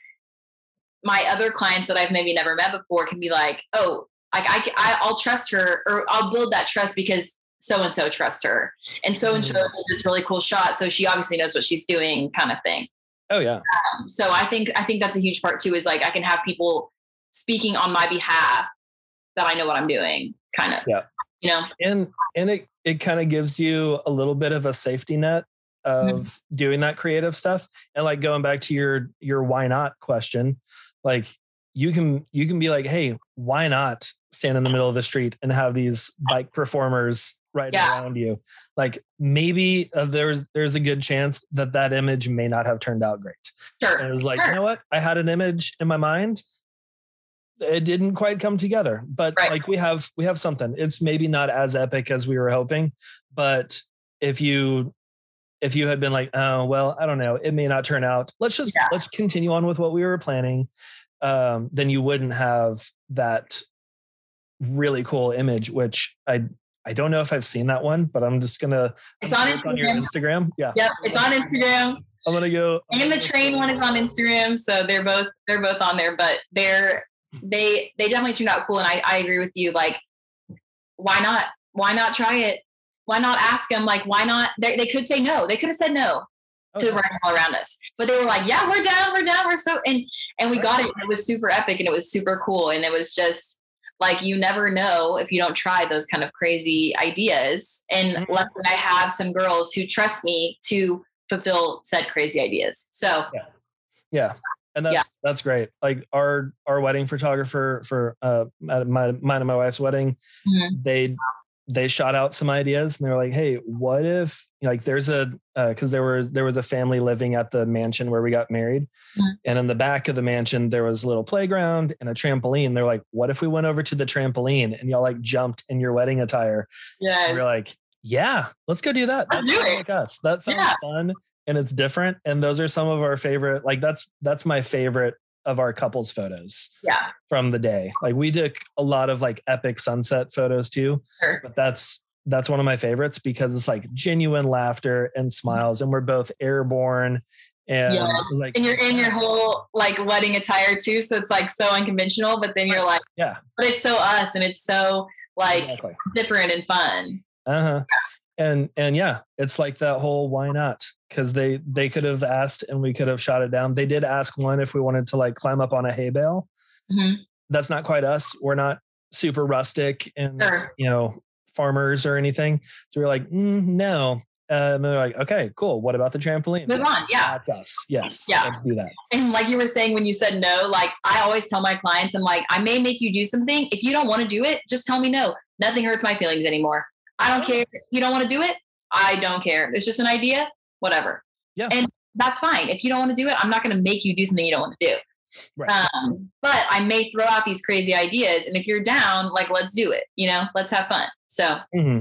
my other clients that I've maybe never met before can be like, oh, like I, I I'll trust her or I'll build that trust because so and so trusts her, and so and so this really cool shot, so she obviously knows what she's doing, kind of thing. Oh yeah. Um, so I think I think that's a huge part too. Is like I can have people speaking on my behalf that I know what I'm doing, kind of. Yeah. You know. And and it it kind of gives you a little bit of a safety net mm-hmm. of mm-hmm. doing that creative stuff, and like going back to your your why not question, like you can you can be like, hey, why not stand in the middle of the street and have these bike performers right yeah. around you? Like maybe uh, there's there's a good chance that that image may not have turned out great. Sure. And it was like, sure. you know what? I had an image in my mind. It didn't quite come together, but right. like we have we have something. It's maybe not as epic as we were hoping, but if you if you had been like, oh well, I don't know, it may not turn out. Let's just yeah. let's continue on with what we were planning um, then you wouldn't have that really cool image, which I I don't know if I've seen that one, but I'm just gonna. It's on Instagram. on your Instagram. Yeah. Yep, it's on Instagram. I'm gonna go. And the train one is on Instagram, so they're both they're both on there. But they're they they definitely turned out cool. And I, I agree with you. Like, why not? Why not try it? Why not ask them? Like, why not? They, they could say no. They could have said no okay. to running all around us, but they were like, yeah, we're down, we're down, we're so and and we got it. It was super epic and it was super cool and it was just like you never know if you don't try those kind of crazy ideas. And mm-hmm. luckily, I have some girls who trust me to fulfill said crazy ideas. So yeah, yeah and that's yeah. that's great like our our wedding photographer for uh my mine and my wife's wedding mm-hmm. they they shot out some ideas and they were like hey what if like there's a because uh, there was there was a family living at the mansion where we got married mm-hmm. and in the back of the mansion there was a little playground and a trampoline. They're like what if we went over to the trampoline and y'all like jumped in your wedding attire? Yeah we're like yeah let's go do that. That sounds like us. That sounds yeah. fun and it's different. And those are some of our favorite like that's that's my favorite of our couples photos yeah from the day like we took a lot of like epic sunset photos too sure. but that's that's one of my favorites because it's like genuine laughter and smiles and we're both airborne and yeah. like and you're in your whole like wedding attire too so it's like so unconventional but then you're like yeah but it's so us and it's so like exactly. different and fun uh-huh and and yeah it's like that whole why not because they they could have asked and we could have shot it down they did ask one if we wanted to like climb up on a hay bale mm-hmm. that's not quite us we're not super rustic and sure. you know farmers or anything so we're like mm, no uh, and they're like, okay, cool. What about the trampoline? Move on. Yeah. That's us. Yes. Yeah. Let's do that. And like you were saying, when you said no, like I always tell my clients, I'm like, I may make you do something. If you don't want to do it, just tell me no. Nothing hurts my feelings anymore. I don't care. You don't want to do it. I don't care. It's just an idea, whatever. Yeah. And that's fine. If you don't want to do it, I'm not going to make you do something you don't want to do. Right. Um, but I may throw out these crazy ideas. And if you're down, like, let's do it, you know, let's have fun. So, mm-hmm.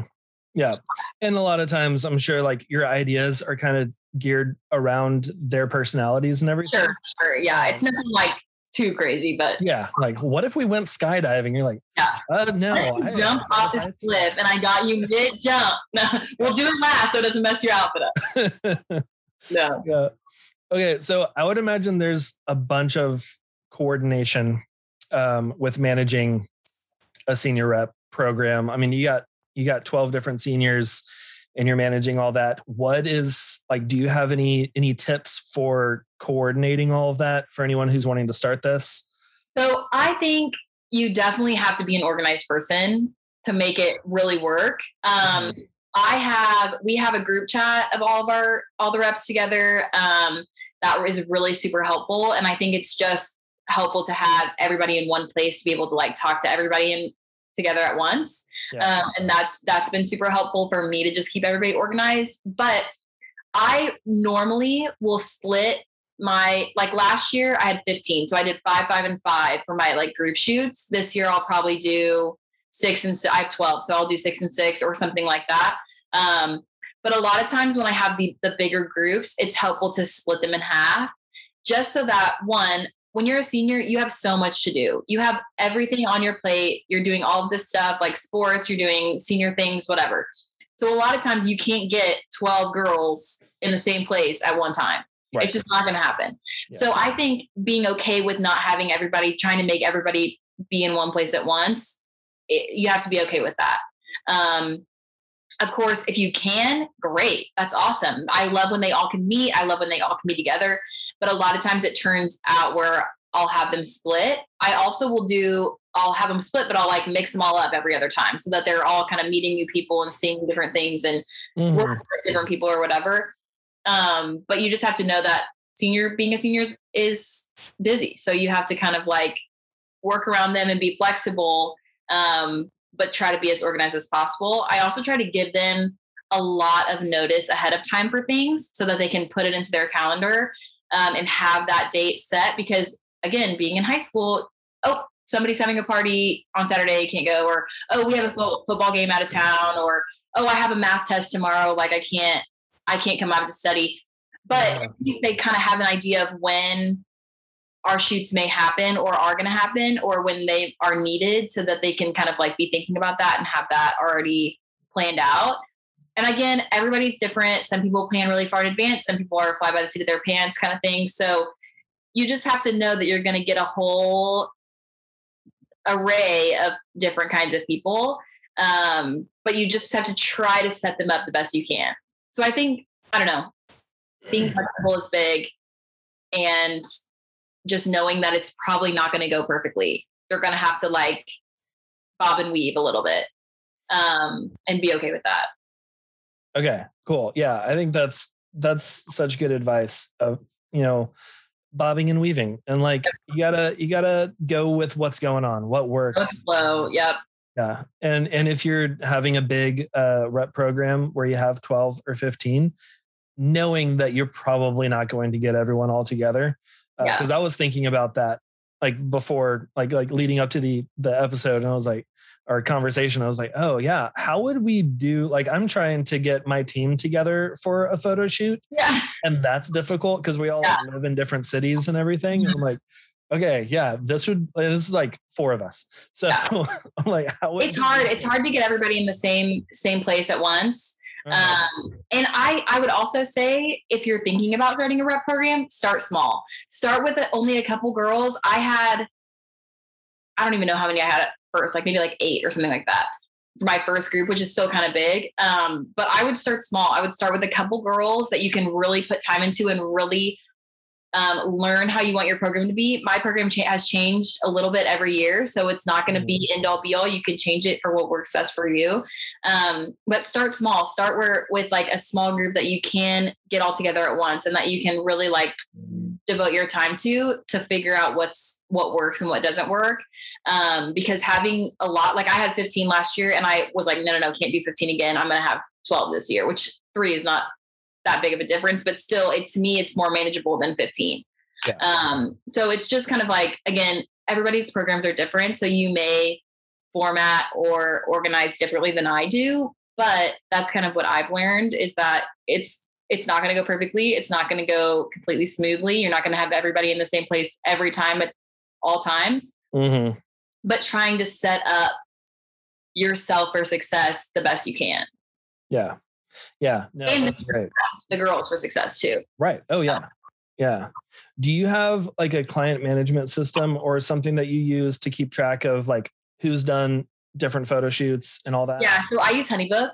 yeah. And a lot of times I'm sure like your ideas are kind of geared around their personalities and everything. Sure. Sure. Yeah. It's nothing like too crazy, but yeah, like what if we went skydiving? You're like, yeah, uh, no, I, jump I, off this cliff and I got you mid jump. No, we'll do it last so it doesn't mess your outfit up. no. Yeah. Okay, so I would imagine there's a bunch of coordination um, with managing a senior rep program. I mean, you got you got 12 different seniors and you're managing all that what is like do you have any any tips for coordinating all of that for anyone who's wanting to start this? So i think you definitely have to be an organized person to make it really work. Um, mm-hmm. i have we have a group chat of all of our all the reps together um, that is really super helpful. And i think it's just helpful to have everybody in one place to be able to like talk to everybody and together at once. Yeah. um, and that's that's been super helpful for me to just keep everybody organized. But i normally will split my like last year i had 15 so i did five five and five for my like group shoots this year i'll probably do six and i have 12 so i'll do six and six or something like that um, but a lot of times when i have the the bigger groups it's helpful to split them in half just so that one when you're a senior, you have so much to do. You have everything on your plate. You're doing all of this stuff like sports, you're doing senior things, whatever. So a lot of times you can't get 12 girls in the same place at one time. Right. It's just not going to happen. Yeah. So I think being okay with not having everybody trying to make everybody be in one place at once, it, you have to be okay with that. Um, of course, if you can, great. That's awesome. I love when they all can meet. I love when they all can be together but a lot of times it turns out where I'll have them split. I also will do I'll have them split, but I'll like mix them all up every other time so that they're all kind of meeting new people and seeing different things and mm-hmm. working with different people or whatever. Um, but you just have to know that senior being a senior is busy. So you have to kind of like work around them and be flexible, um, but try to be as organized as possible. I also try to give them a lot of notice ahead of time for things so that they can put it into their calendar um, and have that date set because again being in high school oh somebody's having a party on saturday can't go or oh we have a fo- football game out of town or oh i have a math test tomorrow like i can't i can't come out to study but at least they kind of have an idea of when our shoots may happen or are going to happen or when they are needed so that they can kind of like be thinking about that and have that already planned out and again, everybody's different. Some people plan really far in advance. Some people are fly by the seat of their pants kind of thing. So you just have to know that you're going to get a whole array of different kinds of people. Um, but you just have to try to set them up the best you can. So I think, I don't know, being flexible is big and just knowing that it's probably not going to go perfectly. You're going to have to like bob and weave a little bit um, and be okay with that. Okay, cool. Yeah, I think that's that's such good advice of you know bobbing and weaving and like you gotta you gotta go with what's going on what works slow yep yeah and and if you're having a big uh rep program where you have 12 or 15 knowing that you're probably not going to get everyone all together because uh, yeah. i was thinking about that like before like like leading up to the the episode and i was like our conversation i was like oh yeah how would we do like i'm trying to get my team together for a photo shoot yeah and that's difficult because we all yeah. live in different cities and everything mm-hmm. and i'm like okay yeah this would this is like four of us so yeah. i'm like it's hard it's hard to get everybody in the same same place at once uh-huh. Um, and I, I would also say if you're thinking about starting a rep program, start small. Start with only a couple girls. I had, I don't even know how many I had at first, like maybe like eight or something like that for my first group, which is still kind of big. Um, but I would start small. I would start with a couple girls that you can really put time into and really um, learn how you want your program to be. My program cha- has changed a little bit every year, so it's not going to be mm-hmm. end all be all. You can change it for what works best for you. Um, but start small. Start where with like a small group that you can get all together at once, and that you can really like devote your time to to figure out what's what works and what doesn't work. Um, because having a lot, like I had 15 last year, and I was like, no, no, no, can't do 15 again. I'm going to have 12 this year, which three is not that big of a difference, but still, it to me, it's more manageable than 15. Yeah. Um, so it's just kind of like again, everybody's programs are different, so you may format or organize differently than I do, but that's kind of what I've learned is that it's it's not going to go perfectly. It's not going to go completely smoothly. You're not going to have everybody in the same place every time at all times. Mm-hmm. But trying to set up yourself for success the best you can. Yeah. Yeah. No, and the, girls for success too. Right. Oh yeah. Yeah. Do you have like a client management system or something that you use to keep track of like who's done different photo shoots and all that? Yeah. So I use Honeybook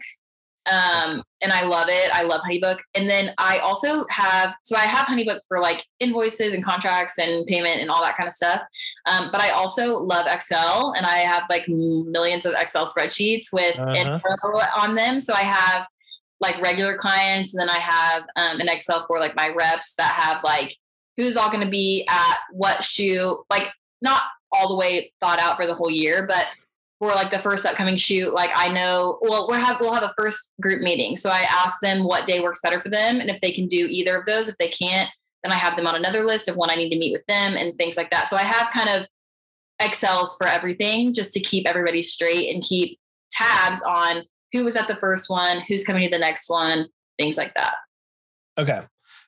um, and I love it. I love Honeybook. And then I also have, so I have Honeybook for like invoices and contracts and payment and all that kind of stuff. Um, but I also love Excel and I have like millions of Excel spreadsheets with uh-huh. info on them. So I have like regular clients, and then I have um, an Excel for like my reps that have like who's all going to be at what shoot, like not all the way thought out for the whole year, but for like the first upcoming shoot, like I know, well, we'll have we'll have a first group meeting. So I ask them what day works better for them, and if they can do either of those. If they can't, then I have them on another list of when I need to meet with them and things like that. So I have kind of Excels for everything just to keep everybody straight and keep tabs on who was at the first one, who's coming to the next one, things like that. Okay,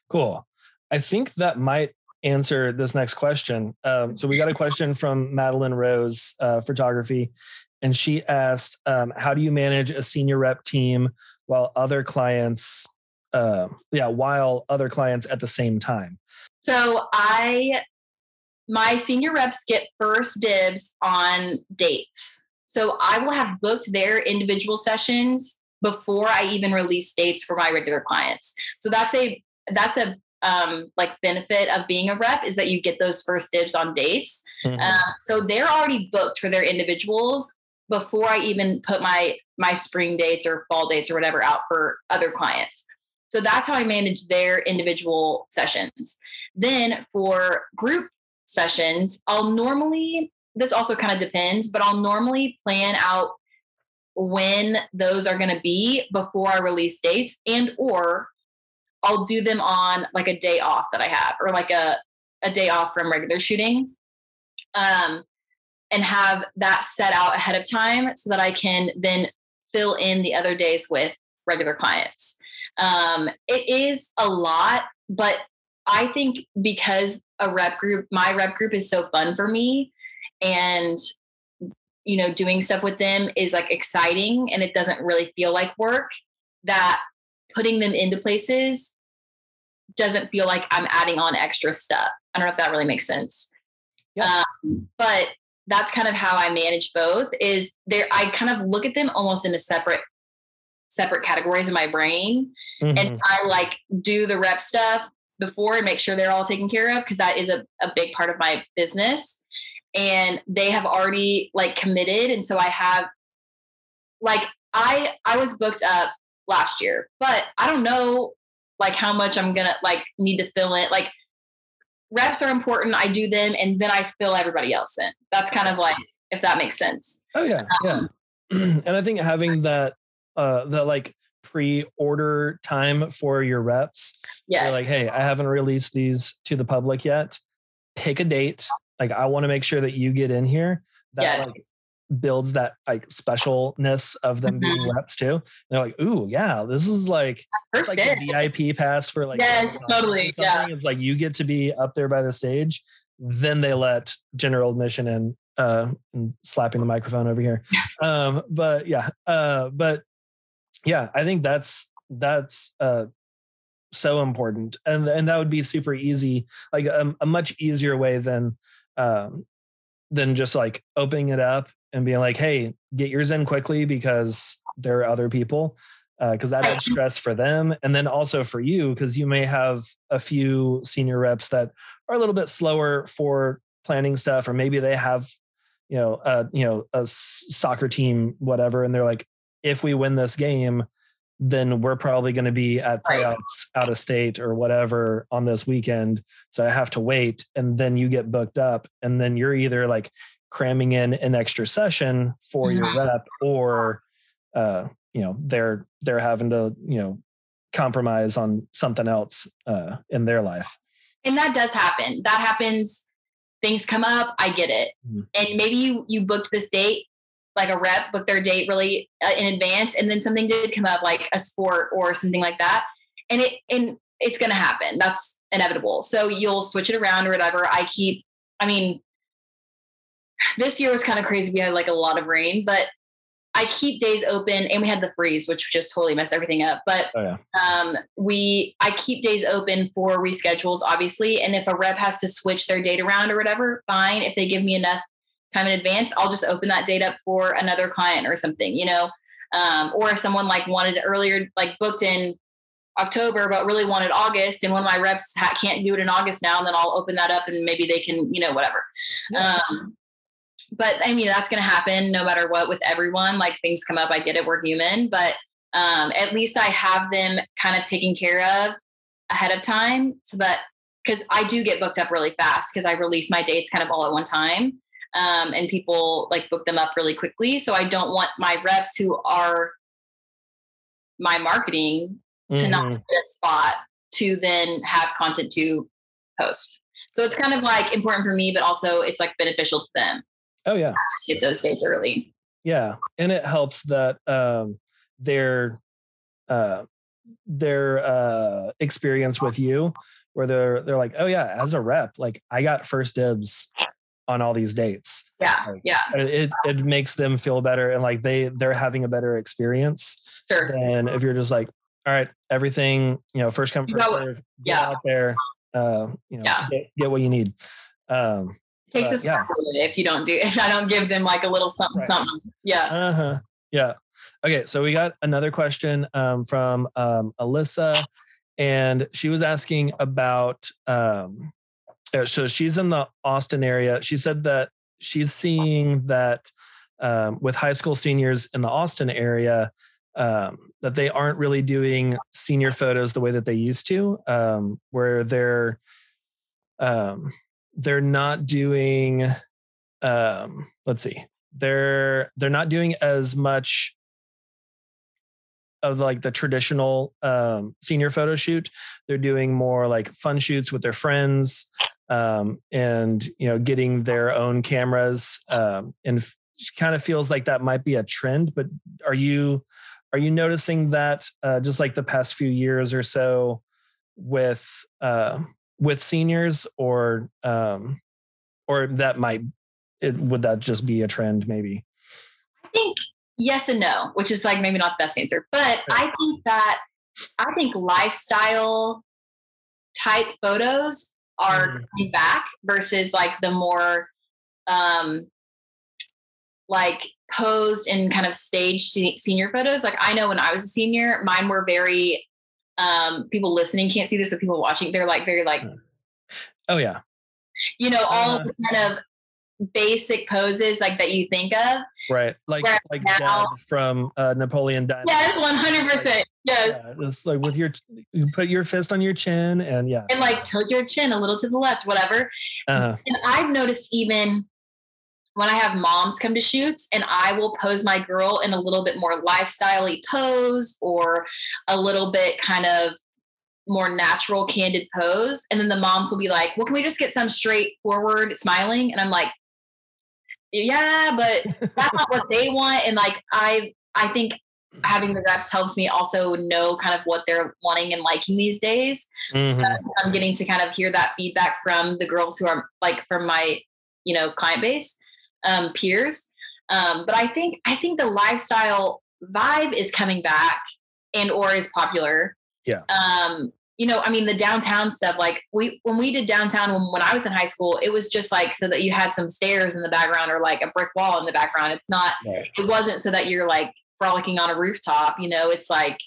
cool. I think that might answer this next question. Um, so we got a question from Madeline Rose uh, Photography, and she asked, um, "How do you manage a senior rep team while other clients, uh, yeah, while other clients at the same time?" So I, my senior reps get first dibs on dates. So I will have booked their individual sessions before I even release dates for my regular clients. So that's a that's a um, like benefit of being a rep is that you get those first dibs on dates. Mm-hmm. Uh, so they're already booked for their individuals before I even put my my spring dates or fall dates or whatever out for other clients. So that's how I manage their individual sessions. Then for group sessions, I'll normally this also kind of depends, but I'll normally plan out when those are going to be before I release dates and or I'll do them on like a day off that I have or like a a day off from regular shooting. Um and have that set out ahead of time so that I can then fill in the other days with regular clients. Um, it is a lot, but I think because a rep group, my rep group is so fun for me and you know doing stuff with them is like exciting and it doesn't really feel like work that putting them into places doesn't feel like i'm adding on extra stuff i don't know if that really makes sense yeah. Um, but that's kind of how I manage both is there I kind of look at them almost in a separate separate categories in my brain mm-hmm. and I like do the rep stuff before and make sure they're all taken care of because that is a, a big part of my business and they have already like committed and so I have like I I was booked up last year but I don't know like how much I'm gonna like need to fill in like reps are important. I do them and then I fill everybody else in. That's kind of like if that makes sense. Oh yeah, um, yeah. and I think having that uh the like pre-order time for your reps. Yeah. Like, hey, I haven't released these to the public yet. Pick a date. Like I want to make sure that you get in here. That yes. like builds that like specialness of them mm-hmm. being reps too. And they're like, ooh, yeah, this is like it's like a VIP pass for like yes, totally. Yeah, it's like you get to be up there by the stage. Then they let general admission in. Uh, slapping the microphone over here. Um, but yeah, uh, but yeah, I think that's that's uh so important, and and that would be super easy, like a, a much easier way than um than just like opening it up and being like, hey, get yours in quickly because there are other people. Because uh, that adds stress for them, and then also for you, because you may have a few senior reps that are a little bit slower for planning stuff, or maybe they have, you know, a you know a soccer team, whatever, and they're like, if we win this game, then we're probably going to be at payouts out of state or whatever on this weekend. So I have to wait. And then you get booked up. And then you're either like cramming in an extra session for mm-hmm. your rep or uh, you know they're they're having to you know compromise on something else uh, in their life and that does happen that happens things come up i get it mm-hmm. and maybe you you booked this date like a rep book their date really uh, in advance and then something did come up like a sport or something like that and it and it's going to happen that's inevitable so you'll switch it around or whatever i keep i mean this year was kind of crazy. We had like a lot of rain, but I keep days open and we had the freeze, which just totally messed everything up. But oh, yeah. um, we, I keep days open for reschedules, obviously. And if a rep has to switch their date around or whatever, fine. If they give me enough time in advance, I'll just open that date up for another client or something, you know? Um, or if someone like wanted earlier, like booked in October, but really wanted August, and one of my reps ha- can't do it in August now, and then I'll open that up and maybe they can, you know, whatever. Yeah. Um, but I mean, that's going to happen no matter what with everyone. Like things come up, I get it, we're human, but um, at least I have them kind of taken care of ahead of time so that because I do get booked up really fast because I release my dates kind of all at one time. Um, and people like book them up really quickly. So I don't want my reps who are my marketing mm-hmm. to not mm-hmm. get a spot to then have content to post. So it's kind of like important for me, but also it's like beneficial to them. Oh yeah. Get those dates early. Yeah. And it helps that um their uh their uh experience with you where they're they're like, oh yeah, as a rep, like I got first dibs on all these dates. Yeah. Like, yeah. It it makes them feel better and like they they're having a better experience sure. than if you're just like, all right, everything, you know, first come, first serve, yeah. out there, uh, you know, yeah. get, get what you need. Um, takes this yeah. if you don't do if I don't give them like a little something right. something. Yeah. Uh-huh. Yeah. Okay, so we got another question um, from um, Alyssa, and she was asking about. Um, uh, so she's in the Austin area. She said that she's seeing that um, with high school seniors in the Austin area, um, that they aren't really doing senior photos the way that they used to, um, where they're um, they're not doing um let's see they're they're not doing as much of like the traditional um, senior photo shoot they're doing more like fun shoots with their friends um, and you know getting their own cameras um, and f- kind of feels like that might be a trend but are you are you noticing that uh, just like the past few years or so with uh, with seniors or um or that might it, would that just be a trend maybe? I think yes and no which is like maybe not the best answer but i think that i think lifestyle type photos are mm. coming back versus like the more um like posed and kind of staged senior photos. Like I know when I was a senior, mine were very um people listening can't see this, but people watching, they're like very like oh yeah. You know, all uh, kind of basic poses like that you think of. Right. Like Where like now, from uh, Napoleon Dynamite. Yes, 100%. Yes. Yeah, it's like with your you put your fist on your chin and yeah. And like tilt your chin a little to the left, whatever. Uh-huh. And I've noticed even when I have moms come to shoots and I will pose my girl in a little bit more lifestyle pose or a little bit kind of more natural, candid pose. And then the moms will be like, well, can we just get some straightforward smiling? And I'm like, yeah, but that's not what they want. And like, I, I think having the reps helps me also know kind of what they're wanting and liking these days. Mm-hmm. Uh, I'm getting to kind of hear that feedback from the girls who are like from my, you know, client base um, peers. Um, but I think I think the lifestyle vibe is coming back and or is popular. Yeah. Um, you know, I mean, the downtown stuff, like we, when we did downtown when, when I was in high school, it was just like so that you had some stairs in the background or like a brick wall in the background. It's not, right. it wasn't so that you're like frolicking on a rooftop, you know, it's like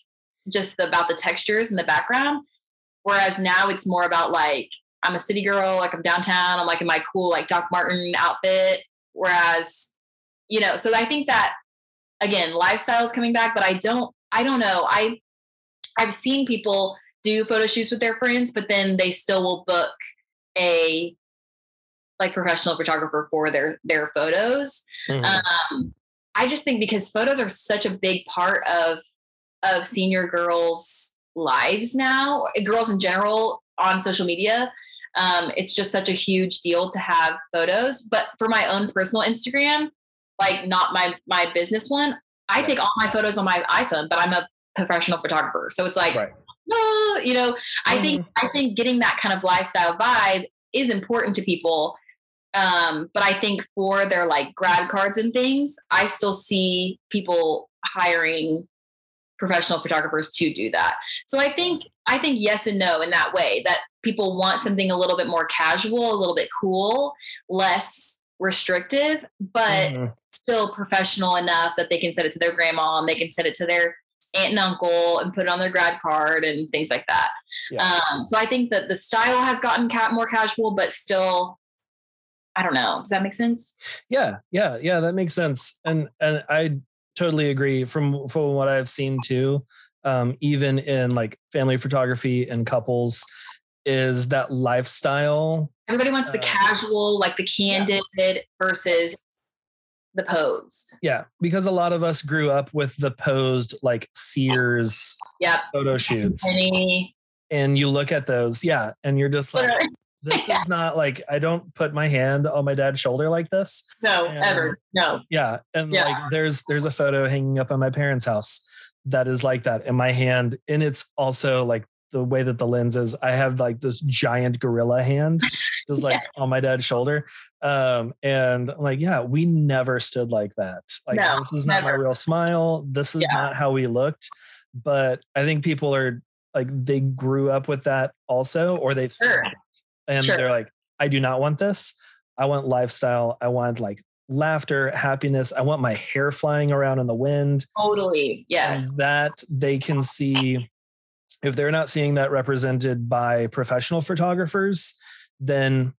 just the, about the textures in the background. Whereas now it's more about like, I'm a city girl, like I'm downtown, I'm like in my cool, like Doc Marten outfit. Whereas, you know, so I think that again, lifestyle is coming back, but I don't, I don't know. I, I've seen people do photo shoots with their friends, but then they still will book a like professional photographer for their their photos. Mm-hmm. Um, I just think because photos are such a big part of of senior girls' lives now, girls in general on social media. Um, it's just such a huge deal to have photos. But for my own personal Instagram, like not my my business one, I take all my photos on my iPhone, but I'm a professional photographer. So it's like, right. oh, you know, I think mm-hmm. I think getting that kind of lifestyle vibe is important to people. Um, but I think for their like grad cards and things, I still see people hiring professional photographers to do that. So I think I think yes and no in that way that people want something a little bit more casual, a little bit cool, less restrictive, but mm-hmm. still professional enough that they can send it to their grandma and they can send it to their aunt and uncle and put it on their grad card and things like that. Yeah. Um, so I think that the style has gotten more casual, but still, I don't know. Does that make sense? Yeah, yeah, yeah. That makes sense. And and I totally agree from from what I've seen too. Um, even in like family photography and couples, is that lifestyle. Everybody wants the uh, casual, like the candid yeah. versus the posed. Yeah, because a lot of us grew up with the posed like Sears yep. photo shoots. And you look at those, yeah, and you're just like, this is not like I don't put my hand on my dad's shoulder like this. No, and, ever. No. Yeah. And yeah. like there's there's a photo hanging up on my parents' house that is like that in my hand. And it's also like the way that the lens is, I have like this giant gorilla hand just like yeah. on my dad's shoulder. Um, and I'm like, yeah, we never stood like that. Like no, this is not never. my real smile. This is yeah. not how we looked. But I think people are like they grew up with that also, or they've sure. And sure. they're like, I do not want this. I want lifestyle. I want like laughter, happiness. I want my hair flying around in the wind. Totally. Yes. And that they can see if they're not seeing that represented by professional photographers, then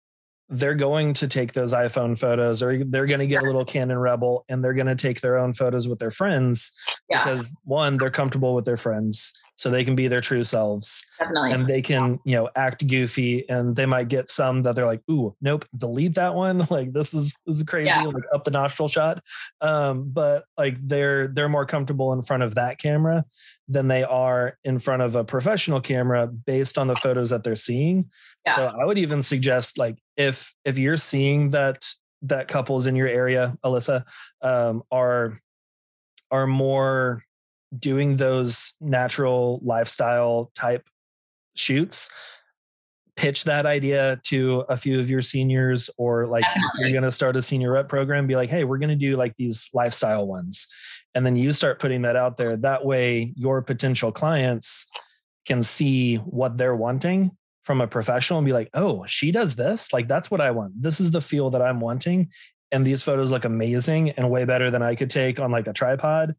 they're going to take those iPhone photos or they're going to get a little Canon Rebel and they're going to take their own photos with their friends yeah. because one, they're comfortable with their friends so they can be their true selves. Definitely. And they can, you know, act goofy and they might get some that they're like, ooh, nope, delete that one. Like this is this is crazy, yeah. like up the nostril shot. Um, but like they're they're more comfortable in front of that camera than they are in front of a professional camera based on the photos that they're seeing. Yeah. So I would even suggest like if if you're seeing that that couples in your area, Alyssa, um, are are more doing those natural lifestyle type shoots pitch that idea to a few of your seniors or like you're going to start a senior rep program be like hey we're going to do like these lifestyle ones. And then you start putting that out there. That way your potential clients can see what they're wanting from a professional and be like oh she does this like that's what i want this is the feel that i'm wanting and these photos look amazing and way better than I could take on like a tripod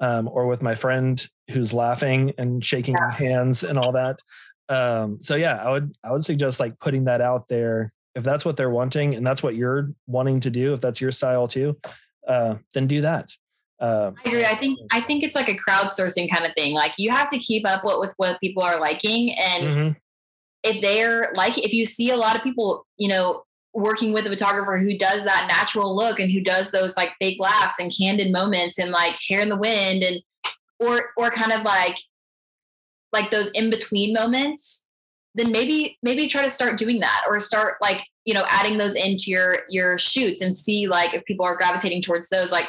um, or with my friend who's laughing and shaking yeah. hands and all that. Um, so yeah, I would I would suggest like putting that out there if that's what they're wanting and that's what you're wanting to do. If that's your style too, uh, then do that. Uh, I agree. I think I think it's like a crowdsourcing kind of thing. Like you have to keep up what with what people are liking, and mm-hmm. If they're like, if you see a lot of people, you know, working with a photographer who does that natural look and who does those like fake laughs and candid moments and like hair in the wind and or or kind of like like those in between moments then maybe maybe try to start doing that or start like you know adding those into your your shoots and see like if people are gravitating towards those. Like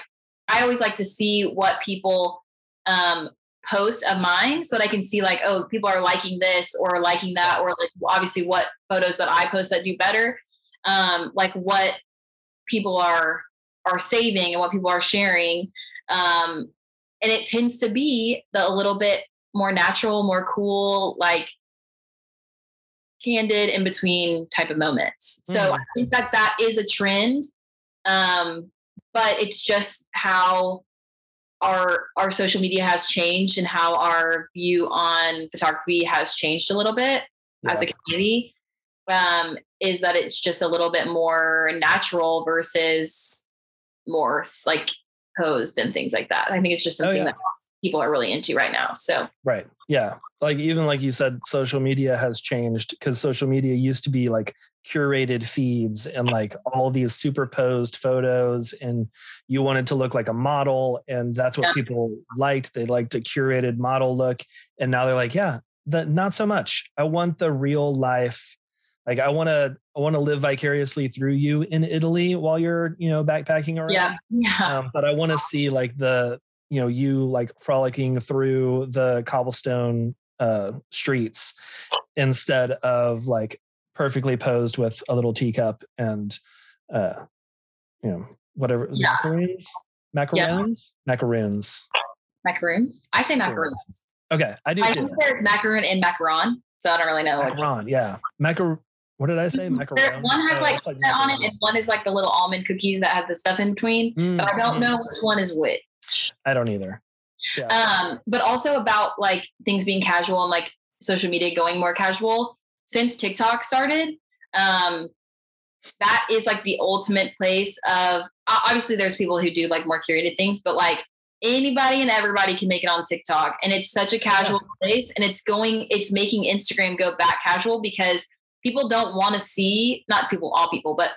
i always like to see what people um post of mine so that i can see like oh people are liking this or liking that or like obviously what photos that i post that do better um, like what people are are saving and what people are sharing. Um, and it tends to be the a little bit more natural, more cool, like candid in between type of moments. So mm. I think that that is a trend. Um, but it's just how our our social media has changed and how our view on photography has changed a little bit yeah. as a community um, is that it's just a little bit more natural versus more like posed and things like that. I think it's just oh, something oh, yeah. that people are really into right now. So right, yeah, like even like you said, social media has changed because social media used to be like curated feeds and like all these superposed photos and you wanted to look like a model and that's what yeah. people liked they liked a curated model look and now they're like yeah that not so much i want the real life like I want to I want to live vicariously through you in Italy while you're you know backpacking around. Yeah, yeah. Um, but I want to see like the you know you like frolicking through the cobblestone uh, streets instead of like perfectly posed with a little teacup and uh, you know whatever yeah. macaroons macaroons yeah. macaroons macaroons. I say macaroons. Okay, I do. I think there's macaroon and macaron, so I don't really know. Macaron, yeah, macar what did I say? Macaron. One has oh, like, like on it, and one is like the little almond cookies that have the stuff in between. Mm-hmm. But I don't mm-hmm. know which one is which. I don't either. Yeah. Um, but also about like things being casual and like social media going more casual. Since TikTok started, um, that is like the ultimate place of obviously there's people who do like more curated things, but like anybody and everybody can make it on TikTok. And it's such a casual place and it's going, it's making Instagram go back casual because people don't want to see not people all people but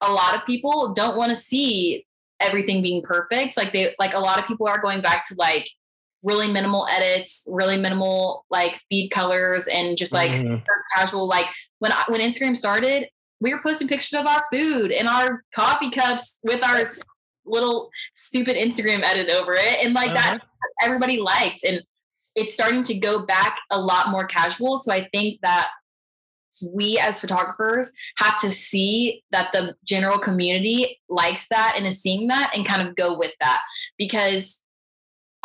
a lot of people don't want to see everything being perfect like they like a lot of people are going back to like really minimal edits really minimal like feed colors and just like mm-hmm. casual like when I, when instagram started we were posting pictures of our food and our coffee cups with our little stupid instagram edit over it and like uh-huh. that everybody liked and it's starting to go back a lot more casual so i think that we as photographers have to see that the general community likes that and is seeing that and kind of go with that because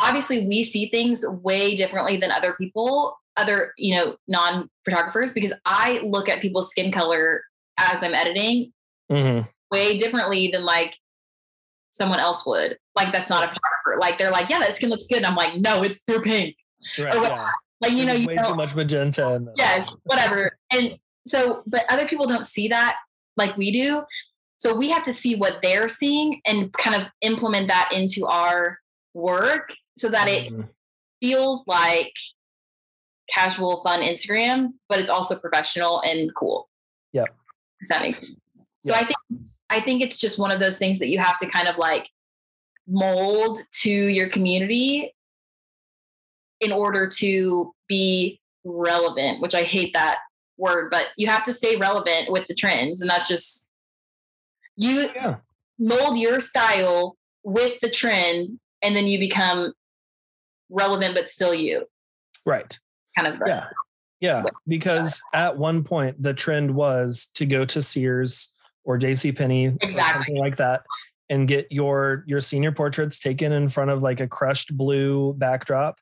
obviously we see things way differently than other people other you know non photographers because i look at people's skin color as i'm editing mm-hmm. way differently than like someone else would like that's not a photographer like they're like yeah that skin looks good and i'm like no it's through pink right, or yeah. Like you know, you way too much magenta. And, yes, whatever. And so, but other people don't see that like we do. So we have to see what they're seeing and kind of implement that into our work so that it mm-hmm. feels like casual, fun Instagram, but it's also professional and cool. Yeah. If that makes sense. So I think it's, I think it's just one of those things that you have to kind of like mold to your community in order to be relevant, which I hate that word, but you have to stay relevant with the trends. And that's just you yeah. mold your style with the trend and then you become relevant but still you. Right. Kind of yeah. Yeah. Because at one point the trend was to go to Sears or JC Penney exactly. something like that and get your your senior portraits taken in front of like a crushed blue backdrop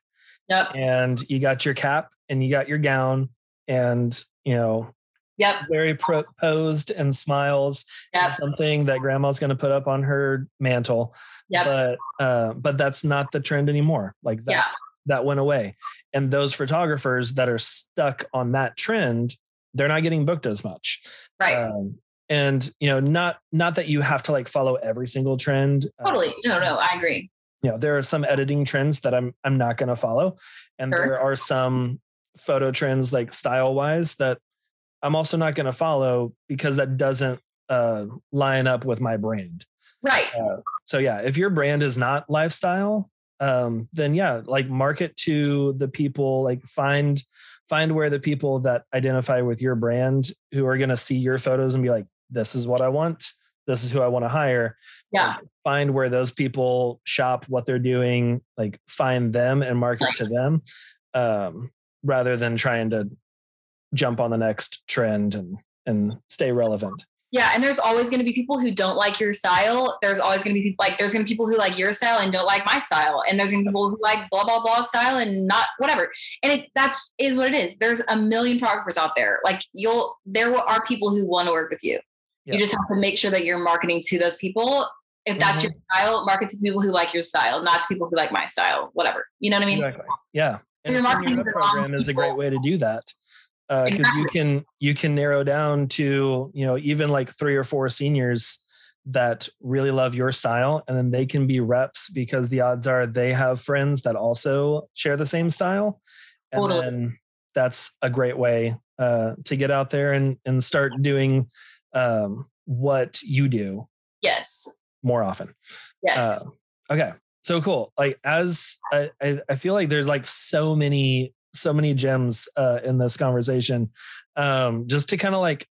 Yep. And you got your cap and you got your gown and, you know, Yep. Very pro- posed and smiles. Yep. something that grandma's going to put up on her mantle. Yep. But uh, but that's not the trend anymore. Like that Yeah. that went away. And those photographers that are stuck on that trend, they're not getting booked as much. Right. Um, and you know, not not that you have to like follow every single trend. Uh, totally. No, no, I agree. you know there are some editing trends that i'm i'm not going to follow and Sure. there are some photo trends like style wise that i'm also not going to follow because that doesn't uh, line up with my brand Right. so yeah if your brand is not lifestyle um, then yeah like market to the people like find find where the people that identify with your brand who are going to see your photos and be like this is what i want this is who i want to hire Yeah. find where those people shop what they're doing like find them and market Right. to them um, rather than trying to jump on the next trend and and stay relevant Yeah, and there's always going to be people who don't like your style. There's always going to be people like there's going to be people who like your style and don't like my style, and there's going to be people who like blah blah blah style and not whatever. And it that's is what it is. There's a million photographers out there. Like you'll there are people who want to work with you. Yeah. You just have to make sure that you're marketing to those people. If that's mm-hmm. your style, market to people who like your style, not to people who like my style. Whatever. You know what I mean? exactly yeah and You're marketing to the wrong program is a great way to do that because you Exactly. can you can narrow down to you know even like three or four seniors that really love your style and then they can be reps because the odds are they have friends that also share the same style and Totally. then that's a great way uh, to get out there and and start doing um, what you do Yes. more often Yes. uh, okay. So cool. Like as I, I feel like there's like so many, so many gems uh, in this conversation. Um, just to kind of like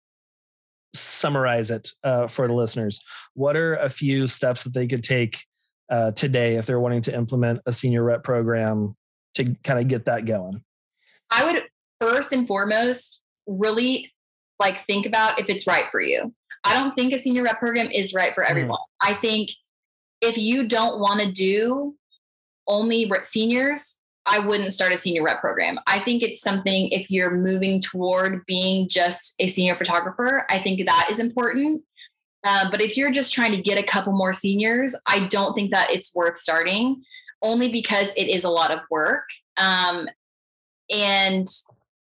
summarize it uh, for the listeners, what are a few steps that they could take uh, today if they're wanting to implement a senior rep program to kind of get that going? I would first and foremost really like think about if it's right for you. I don't think a senior rep program is right for everyone. I think if you don't want to do only seniors, I wouldn't start a senior rep program. I think it's something if you're moving toward being just a senior photographer, I think that is important. Uh, but if you're just trying to get a couple more seniors, I don't think that it's worth starting only because it is a lot of work. Um, and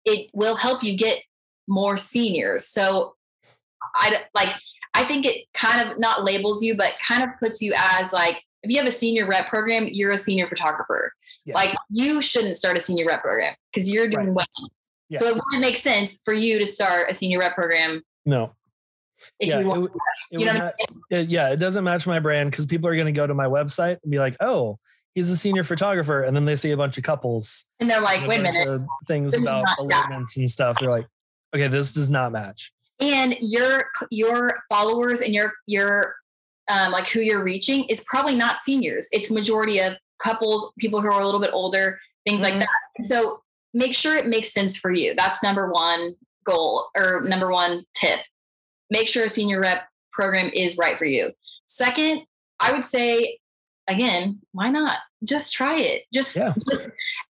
it will help you get more seniors. So I like I think it kind of not labels you, but kind of puts you as like if you have a senior rep program, you're a senior photographer. Yeah. Like you shouldn't start a senior rep program because you're doing Right. weddings. Yeah. So it wouldn't make sense for you to start a senior rep program No. yeah. you it it you know would what I'm not- it- yeah. It doesn't match my brand because people are going to go to my website and be like, oh, he's a senior photographer. And then they see a bunch of couples And they're like, and wait a minute. things This about elopements and stuff. They're like, okay, this does not match. and your your followers and your your um, like who you're reaching is probably not seniors. It's majority of couples, people who are a little bit older, things like Mhm. that. And so make sure it makes sense for you. That's number one goal or number one tip. Make sure a senior rep program is right for you. Second, I would say again, why not? Just try it. Just, Yeah. just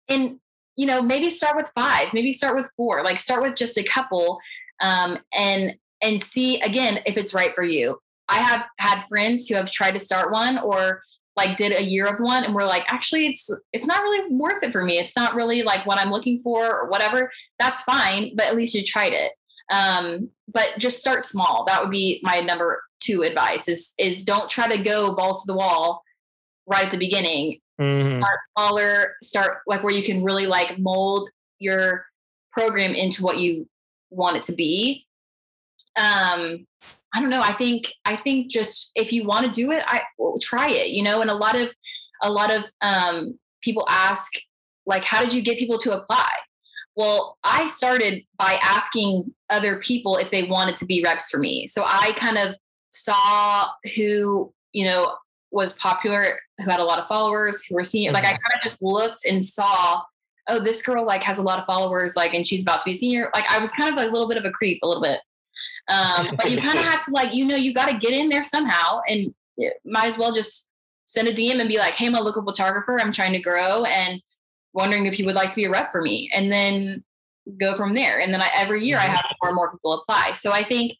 and you know, maybe start with five, maybe start with four, like start with just a couple um, and and see again if it's right for you. I have had friends who have tried to start one or like did a year of one and we're like actually it's it's not really worth it for me. It's not really like what i'm looking for or whatever. That's fine but at least you tried it. Um, but just start small. That would be my number two advice is is don't try to go balls to the wall right at the beginning. Mhm. start smaller, start like where you can really like mold your program into what you want it to be. Um, I don't know. I think I think just if you want to do it, I well, try it. You know, and a lot of a lot of um, people ask like, how did you get people to apply? Well, I started by asking other people if they wanted to be reps for me. So I kind of saw who you know was popular, who had a lot of followers, who were senior. Like I Mhm. kind of just looked and saw, oh, this girl like has a lot of followers, like, and she's about to be senior. Like I was kind of a little bit of a creep, a little bit. Um, but you kind of have to like, you know, you got to get in there somehow, and might as well just send a DM and be like, hey, I'm a local photographer. I'm trying to grow and wondering if you would like to be a rep for me. And then go from there. And then I, every year I have more and more people apply. So I think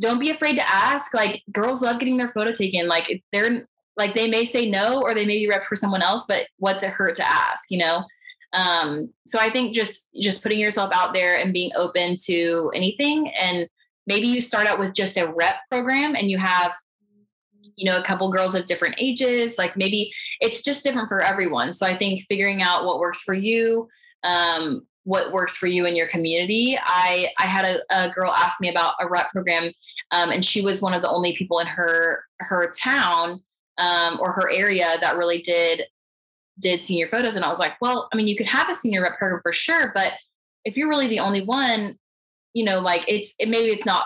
don't be afraid to ask. Like girls love getting their photo taken. Like they're like they may say no or they may be rep for someone else, but what's it hurt to ask? You know. Um, so I think just just putting yourself out there and being open to anything, and maybe you start out with just a rep program and you have you know a couple girls of different ages like maybe it's just different for everyone so i think figuring out what works for you um, what works for you in your community. I I had a, a girl ask me about a rep program, um, and she was one of the only people in her her town um, or her area that really did did senior photos. And I was like, well, I mean, you could have a senior rep program for sure, but if you're really the only one, you know, like it's it, maybe it's not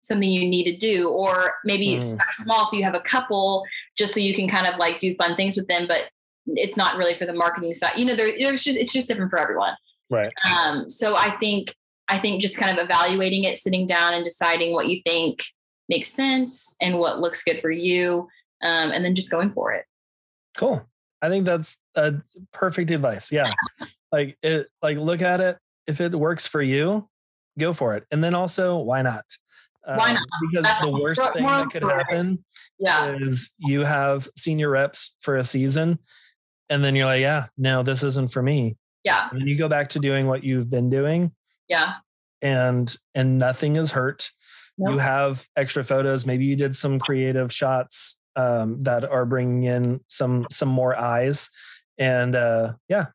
something you need to do, or maybe mm. it's small, so you have a couple just so you can kind of like do fun things with them, but it's not really for the marketing side. You know, there, there's just it's just different for everyone. Right. Um, so I think I think just kind of evaluating it, sitting down and deciding what you think makes sense and what looks good for you, um, and then just going for it. Cool. I think that's a perfect advice. Yeah. like it like look at it. If it works for you, go for it. And then also, why not? Why um, not? because that's the worst thing that could happen yeah. is you have senior reps for a season and then you're like, yeah, no, this isn't for me. Yeah. And you go back to doing what you've been doing. Yeah. And and nothing is hurt. Nope. You have extra photos. Maybe you did some creative shots um, that are bringing in some some more eyes. And uh, yeah,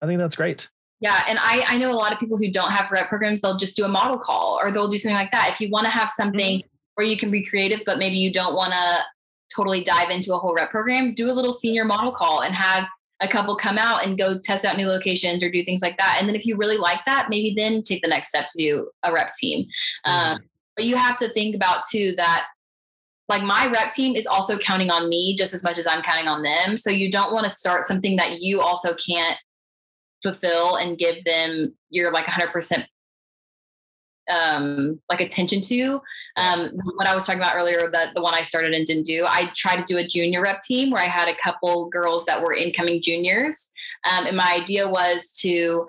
I think that's great. Yeah, and I I know a lot of people who don't have rep programs. They'll just do a model call or they'll do something like that. If you want to have something mm-hmm. where you can be creative, but maybe you don't want to totally dive into a whole rep program, do a little senior model call and have a couple come out and go test out new locations or do things like that. And then if you really like that, maybe then take the next step to do a rep team. Mm-hmm. Um, but you have to think about too that like my rep team is also counting on me just as much as I'm counting on them. So you don't want to start something that you also can't fulfill and give them your like 100% um, like attention to. Um, what I was talking about earlier, that the one I started and didn't do, I tried to do a junior rep team where I had a couple girls that were incoming juniors. Um, and my idea was to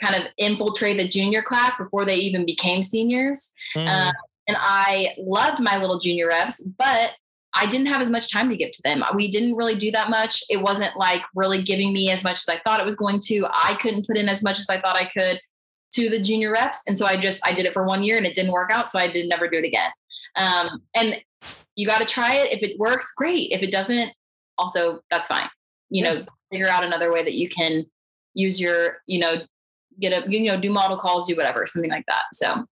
kind of infiltrate the junior class before they even became seniors. Mm. Uh, and I loved my little junior reps, but I didn't have as much time to give to them. We didn't really do that much. It wasn't like really giving me as much as I thought it was going to. I couldn't put in as much as I thought I could to the junior reps. And so I just, I did it for one year and it didn't work out. So I did never do it again. Um, and you got to try it. If it works, great. If it doesn't, also that's fine. You know, figure out another way that you can use your, you know, get a, you know, do model calls, do whatever, something like that. So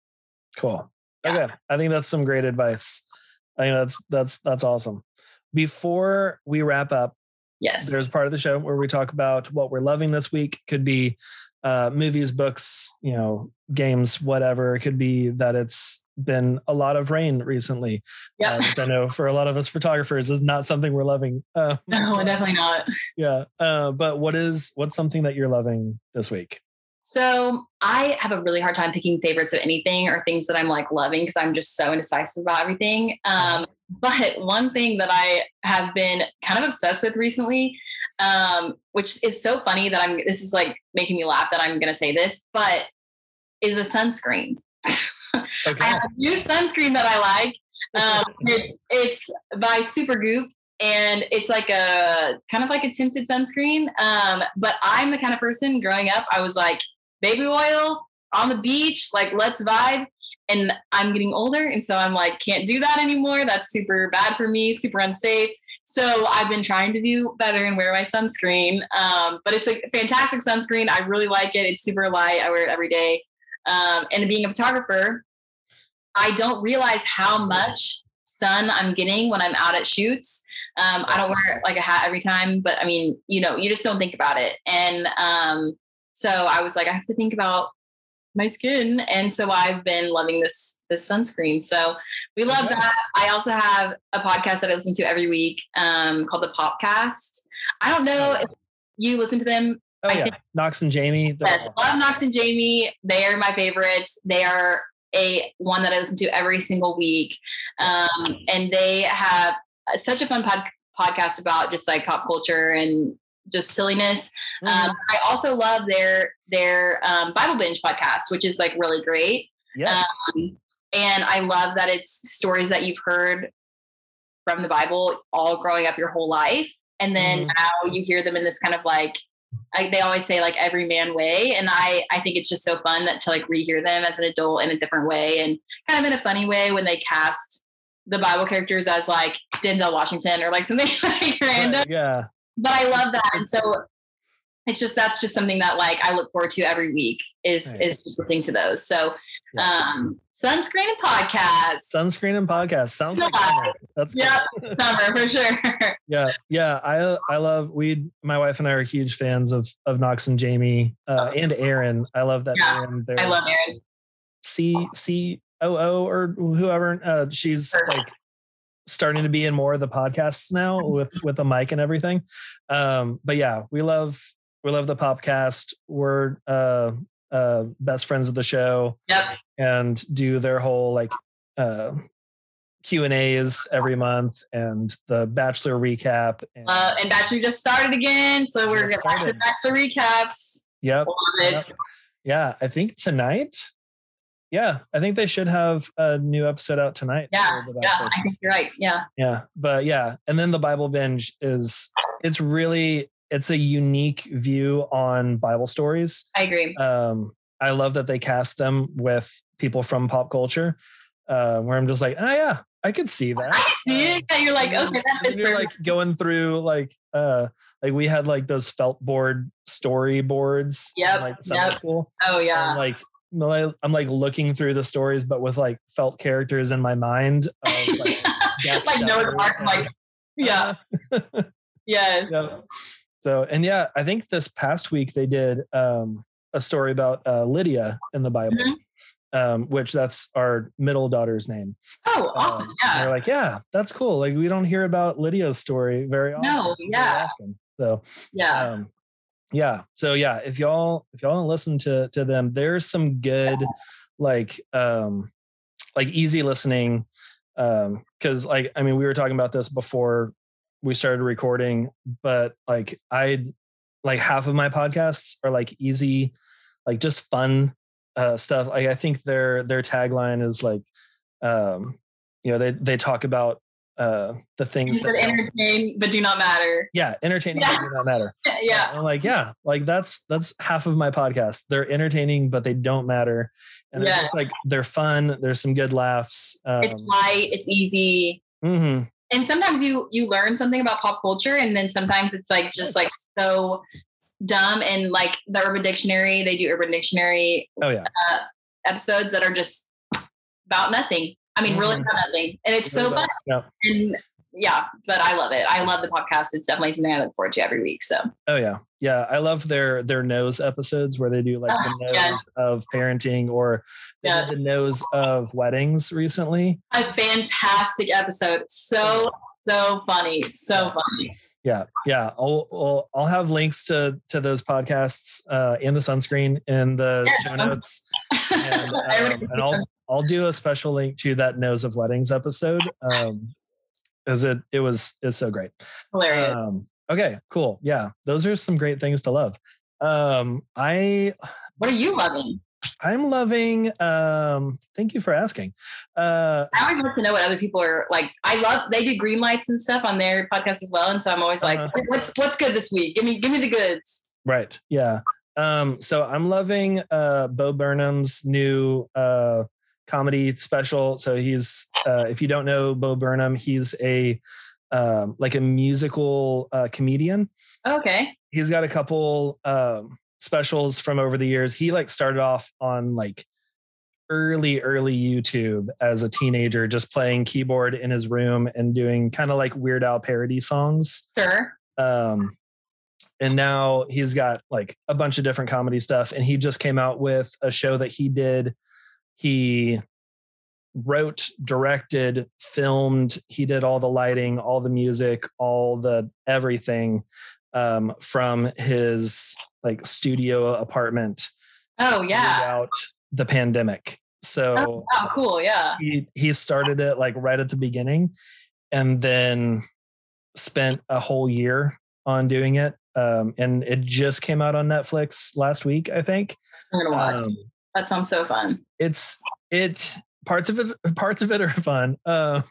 cool. Yeah. Okay. I think that's some great advice. I think that's, that's, that's awesome. Before we wrap up, Yes. There's part of the show where we talk about what we're loving this week. Could be uh, movies, books, you know, games, whatever. It could be that it's been a lot of rain recently. Yeah. Uh, I know for a lot of us photographers is not something we're loving. Uh, no, definitely not. Yeah. Uh, but what is, what's something that you're loving this week? So I have a really hard time picking favorites of anything or things that I'm like loving because I'm just so indecisive about everything. Um, but one thing that I have been kind of obsessed with recently, um, which is so funny that I'm, this is like making me laugh that I'm going to say this, but is a sunscreen. Okay. I have a new sunscreen that I like. Um, it's it's by Supergoop, and it's like a kind of like a tinted sunscreen. Um, but I'm the kind of person growing up, I was like baby oil on the beach, like let's vibe and I'm getting older. And so I'm like, can't do that anymore. That's super bad for me, super unsafe. So I've been trying to do better and wear my sunscreen. Um, but it's a fantastic sunscreen. I really like it. It's super light. I wear it every day. Um, and being a photographer, I don't realize how much sun I'm getting when I'm out at shoots. Um, I don't wear like a hat every time, but I mean, you know, you just don't think about it. And um, so I was like, I have to think about my skin. And so i've been loving this this sunscreen. So we love yeah. that. I also have a podcast that i listen to every week um, called the popcast. I don't know if you listen to them. Oh, I yeah. Think, knox and jamie yes love knox and jamie. They are my favorites. They are a one that i listen to every single week. Um, and they have such a fun pod, podcast about just like pop culture and just silliness. Mm-hmm. Um, I also love their their um, Bible binge podcast, which is like really great. Yes. Um, and I love that it's stories that you've heard from the Bible all growing up your whole life, and then mm-hmm. now you hear them in this kind of like I, they always say like every man way and i i think it's just so fun that to like rehear them as an adult in a different way and kind of in a funny way when they cast the bible characters as like denzel washington or like something like random yeah but i love that and so it's just that's just something that like i look forward to every week is is just listening to those so um, sunscreen and podcast. Sunscreen and podcast sounds like summer. That's yeah, summer for sure. yeah, yeah. I I love we. My wife and I are huge fans of of Knox and Jamie uh, oh. and Erin. I love that. Yeah, Erin, I love Erin. C C O O or whoever. Uh, she's Perfect. like starting to be in more of the podcasts now with with a mic and everything. Um, but yeah, we love we love the podcast. We're uh uh, best friends of the show. Yep. And do their whole like uh, Q and A's every month and the Bachelor recap. And, uh, and Bachelor just started again, so we're gonna back to Bachelor recaps. Yep. yep. Yeah, I think tonight. Yeah, I think they should have a new episode out tonight. Yeah, yeah, I think you're right. Yeah. Yeah, but yeah, and then the Bible binge is it's really it's a unique view on Bible stories. I agree. Um, I love that they cast them with people from pop culture, uh, where I'm just like, oh yeah, I could see that. I could see it. Yeah, you're like, okay, that fits. You're like going through like, uh, like we had like those felt board storyboards. Yeah. Like yep. school. Oh yeah. And, like I'm like looking through the stories, but with like felt characters in my mind. Of, like, like marks, like yeah. yes. Yep. So, and yeah, I think this past week they did um, a story about uh, Lydia in the Bible, mm-hmm. um, which that's our middle daughter's name. Oh, um, awesome! Um, yeah, they're like, yeah, that's cool. Like we don't hear about Lydia's story very often. No, yeah. Often. So yeah. Yeah. So yeah, if y'all if y'all listen to to them, there's some good like um like easy listening um because like i mean we were talking about this before we started recording, but like I like half of my podcasts are like easy, like just fun uh, stuff. Like I think their their tagline is like, um, you know, they they talk about uh, the things that entertain but do not matter. Yeah, entertaining yeah. but do not matter. yeah, I'm like, yeah, like that's that's half of my podcast. They're entertaining, but they don't matter, and they're yeah. just like they're fun. There's some good laughs. Um, it's light. It's easy. Mm-hmm and sometimes you you learn something about pop culture and then sometimes it's like just like so dumb and like the urban dictionary they do urban dictionary oh yeah uh, episodes that are just about nothing i mean mm-hmm. really nothing and it's so fun yeah. and yeah, but I love it. I love the podcast. It's definitely something I look forward to every week. So. Oh yeah, yeah. I love their their nose episodes where they do like the nose yes. of parenting or they yeah. the nose of weddings recently. A fantastic episode. So so funny. So funny. Yeah, yeah. I'll, I'll I'll have links to to those podcasts uh, in the sunscreen in the yes. show notes, and, um, and I'll I'll do a special link to that nose of weddings episode. Um, because it it was it's so great. Hilarious. Um, okay, cool. Yeah, those are some great things to love. Um, I. What are you loving? I'm loving. Um, thank you for asking. Uh, I always like to know what other people are like. I love they do green lights and stuff on their podcast as well, and so I'm always like, uh, what's what's good this week? Give me give me the goods. Right. Yeah. Um, so I'm loving uh, Bo Burnham's new uh, comedy special. So he's, uh, if you don't know Bo Burnham, he's a um, like a musical uh, comedian. Okay. He's got a couple um, specials from over the years. He like started off on like early early YouTube as a teenager, just playing keyboard in his room and doing kind of like Weird Al parody songs. Sure. Um, and now he's got like a bunch of different comedy stuff and he just came out with a show that he did he wrote, directed, filmed. He did all the lighting, all the music, all the everything um, from his like studio apartment. Oh yeah. Out the pandemic. So oh, oh, cool, yeah. He he started it like right at the beginning, and then spent a whole year on doing it um, and it just came out on Netflix last week, I think. I'm gonna watch. Um, that sounds so fun. It's it parts of it parts of it are fun. Um,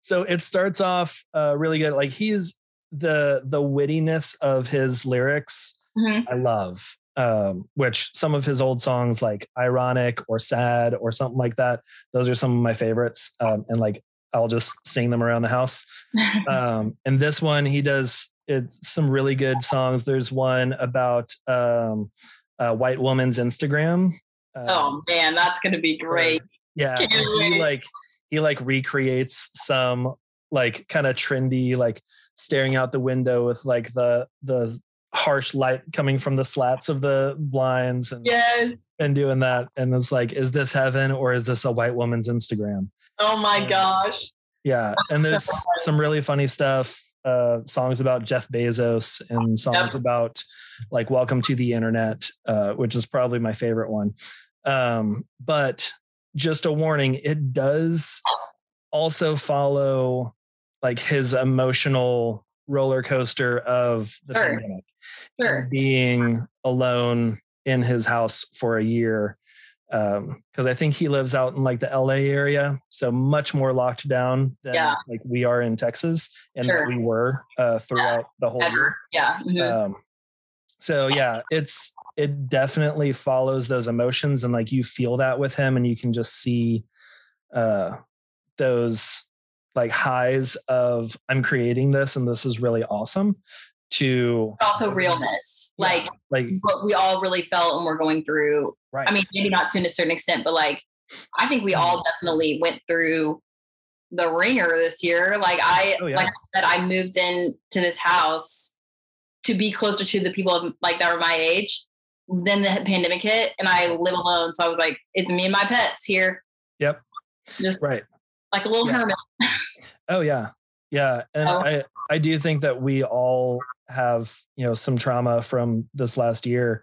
so it starts off uh, really good. Like he's the the wittiness of his lyrics. Mm-hmm. I love. Um, which some of his old songs like ironic or sad or something like that those are some of my favorites um, and like i'll just sing them around the house um, and this one he does it's some really good songs there's one about um, a white woman's instagram oh man that's gonna be great. Yeah he like he like recreates some like kind of trendy like staring out the window with like the the harsh light coming from the slats of the blinds and yes. and doing that and it's like is this heaven or is this a white woman's instagram? Oh my and, gosh. Yeah That's and there's so some really funny stuff uh, songs about jeff bezos and songs yep. about like welcome to the internet uh, which is probably my favorite one um, but just a warning it does also follow like his emotional roller coaster of the sure. pandemic sure. being alone in his house for a year because um, I think he lives out in like the LA area, so much more locked down than yeah. like we are in Texas and sure. we were uh, throughout yeah. the whole Ever. year. Yeah. Mm-hmm. Um, so yeah, it's it definitely follows those emotions and like you feel that with him and you can just see uh those like highs of I'm creating this and this is really awesome to also realness yeah, like like what we all really felt and we're going through right i mean maybe not to a certain extent but like i think we all mm-hmm. definitely went through the wringer this year like i oh, yeah. like i said i moved in to this house to be closer to the people of, like that were my age then the pandemic hit and i live alone so i was like it's me and my pets here yep just right like a little yeah. hermit oh yeah yeah and oh. i i do think that we all have you know some trauma from this last year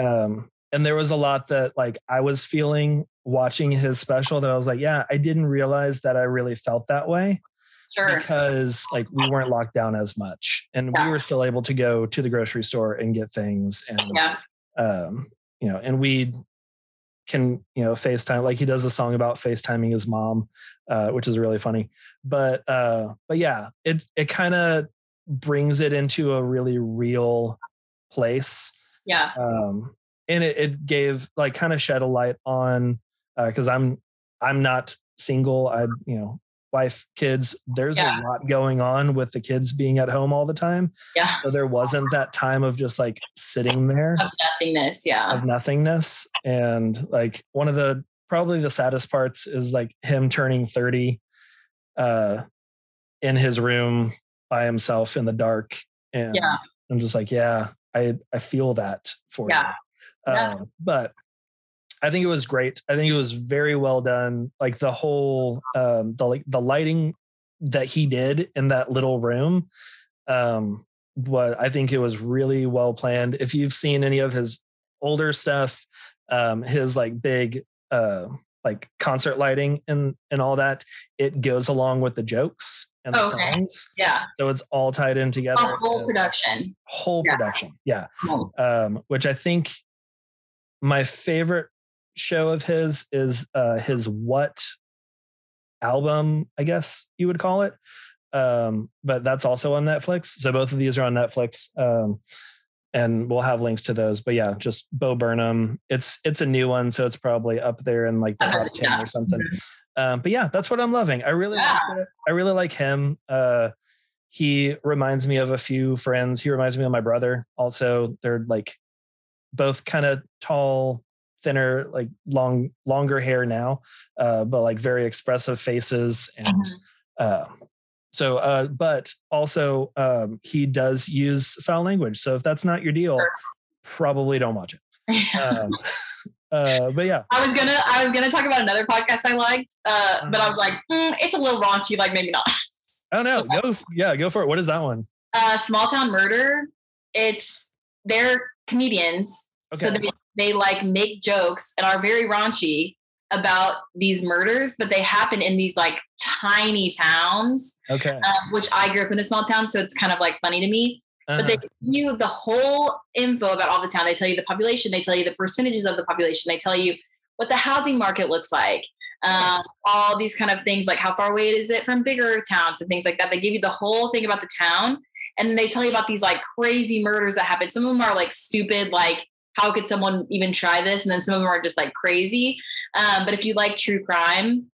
um and there was a lot that like i was feeling watching his special that i was like yeah i didn't realize that i really felt that way sure. because like we weren't locked down as much and yeah. we were still able to go to the grocery store and get things and yeah. Um you know and we can you know facetime like he does a song about facetiming his mom uh which is really funny but uh but yeah it it kind of brings it into a really real place. Yeah. Um, and it, it gave like kind of shed a light on because uh, I'm I'm not single. I you know wife kids there's yeah. a lot going on with the kids being at home all the time yeah so there wasn't that time of just like sitting there of nothingness yeah of nothingness and like one of the probably the saddest parts is like him turning 30 uh in his room by himself in the dark. And yeah. I'm just like, yeah, I, I feel that for yeah. you. Yeah. Um, but I think it was great. I think it was very well done. Like the whole, um, the like the lighting that he did in that little room, um, but I think it was really well planned. If you've seen any of his older stuff, um, his like big uh, like concert lighting and and all that, it goes along with the jokes and the okay. songs. Yeah. So it's all tied in together. A whole production. Whole yeah. production. Yeah. Um, which I think my favorite show of his is uh, his What album, I guess you would call it. Um, but that's also on Netflix. So both of these are on Netflix. Um, and we'll have links to those. But yeah, just Bo Burnham. It's it's a new one, so it's probably up there in like the top ten yeah. or something. Mm-hmm. Um, but yeah, that's what I'm loving. I really, yeah. like I really like him. Uh, he reminds me of a few friends. He reminds me of my brother. Also, they're like both kind of tall, thinner, like long, longer hair now, uh, but like very expressive faces. And uh, so, uh, but also um, he does use foul language. So if that's not your deal, probably don't watch it. Um, uh, but yeah, I was gonna I was gonna talk about another podcast I liked, uh, but I was like, mm, it's a little raunchy, like maybe not. I don't know. So, go yeah, go for it. What is that one? Uh, Small Town Murder. It's they're comedians, okay. so they they like make jokes and are very raunchy about these murders, but they happen in these like tiny towns. Okay. Uh, which I grew up in a small town, so it's kind of like funny to me. Uh-huh. But they give you the whole info about all the town. They tell you the population. They tell you the percentages of the population. They tell you what the housing market looks like. Um, all these kind of things like how far away is it from bigger towns and things like that. They give you the whole thing about the town, and they tell you about these like crazy murders that happen. Some of them are like stupid, like how could someone even try this? And then some of them are just like crazy. Um, but if you like true crime,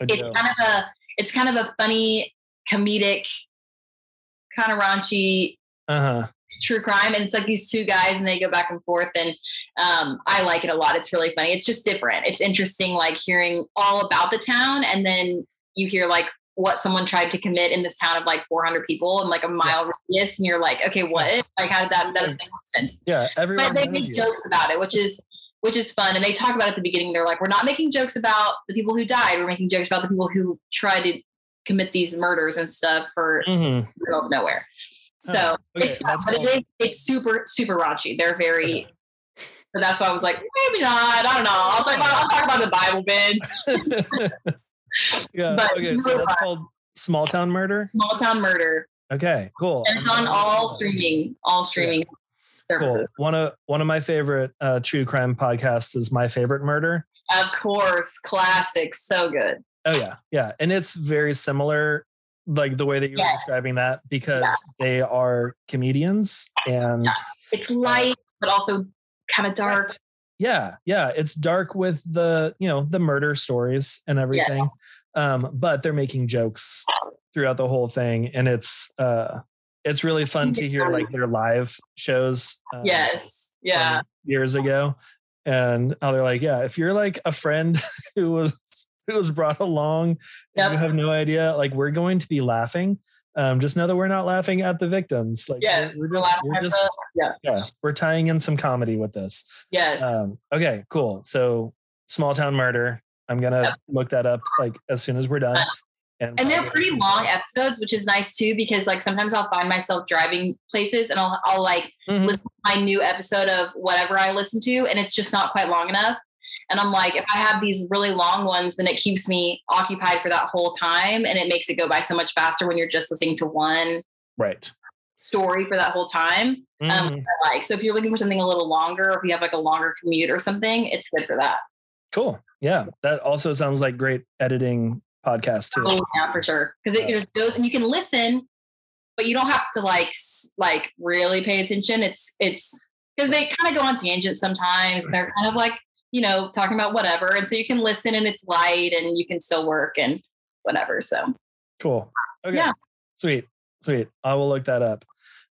it's kind of a it's kind of a funny comedic kind of raunchy uh-huh. true crime and it's like these two guys and they go back and forth and um, i like it a lot it's really funny it's just different it's interesting like hearing all about the town and then you hear like what someone tried to commit in this town of like 400 people and like a mile yeah. radius and you're like okay what? Like how did that that doesn't make sense. Yeah everyone but they make jokes about it which is which is fun and they talk about at the beginning they're like we're not making jokes about the people who died we're making jokes about the people who tried to commit these murders and stuff for mm-hmm. middle of nowhere. So okay, it's fun, but it, it's super super raunchy they're very okay. so that's why i was like maybe not i don't know i'll talk about, I'll talk about the bible binge yeah. But okay, so that's called Small Town Murder. Small Town Murder. Okay, cool. And it's on all streaming, all streaming yeah. services. Cool. One of one of my favorite uh, true crime podcasts is My Favorite Murder. Of course, classic, so good. Oh yeah, yeah, and it's very similar, like the way that you yes. were describing that, because yeah. they are comedians and yeah. it's light, uh, but also kind of dark yeah yeah it's dark with the you know the murder stories and everything yes. um but they're making jokes throughout the whole thing and it's uh it's really fun to hear like their live shows uh, yes yeah years ago and how they're like yeah if you're like a friend who was who was brought along yep. and you have no idea like we're going to be laughing um, just know that we're not laughing at the victims. Like yes, we're, we're just, we're just the, yeah. yeah, we're tying in some comedy with this. Yes. Um, okay, cool. So small town murder. I'm gonna look that up like as soon as we're done. And, and they're pretty long episodes, which is nice too, because like sometimes I'll find myself driving places and I'll I'll like mm-hmm. listen to my new episode of whatever I listen to, and it's just not quite long enough. And I'm like, if I have these really long ones, then it keeps me occupied for that whole time and it makes it go by so much faster when you're just listening to one right story for that whole time. Um, mm. Um, like, so if you're looking for something a little longer, or if you have like a longer commute or something, it's good for that. Cool. Yeah. That also sounds like great editing podcast too. Oh, yeah, for sure. Cause it just goes and you can listen, but you don't have to like, like really pay attention. It's, it's, because they kind of go on tangents sometimes. They're kind of like you know, talking about whatever. And so you can listen and it's light and you can still work and whatever. So cool. Okay. Yeah. Sweet. Sweet. I will look that up.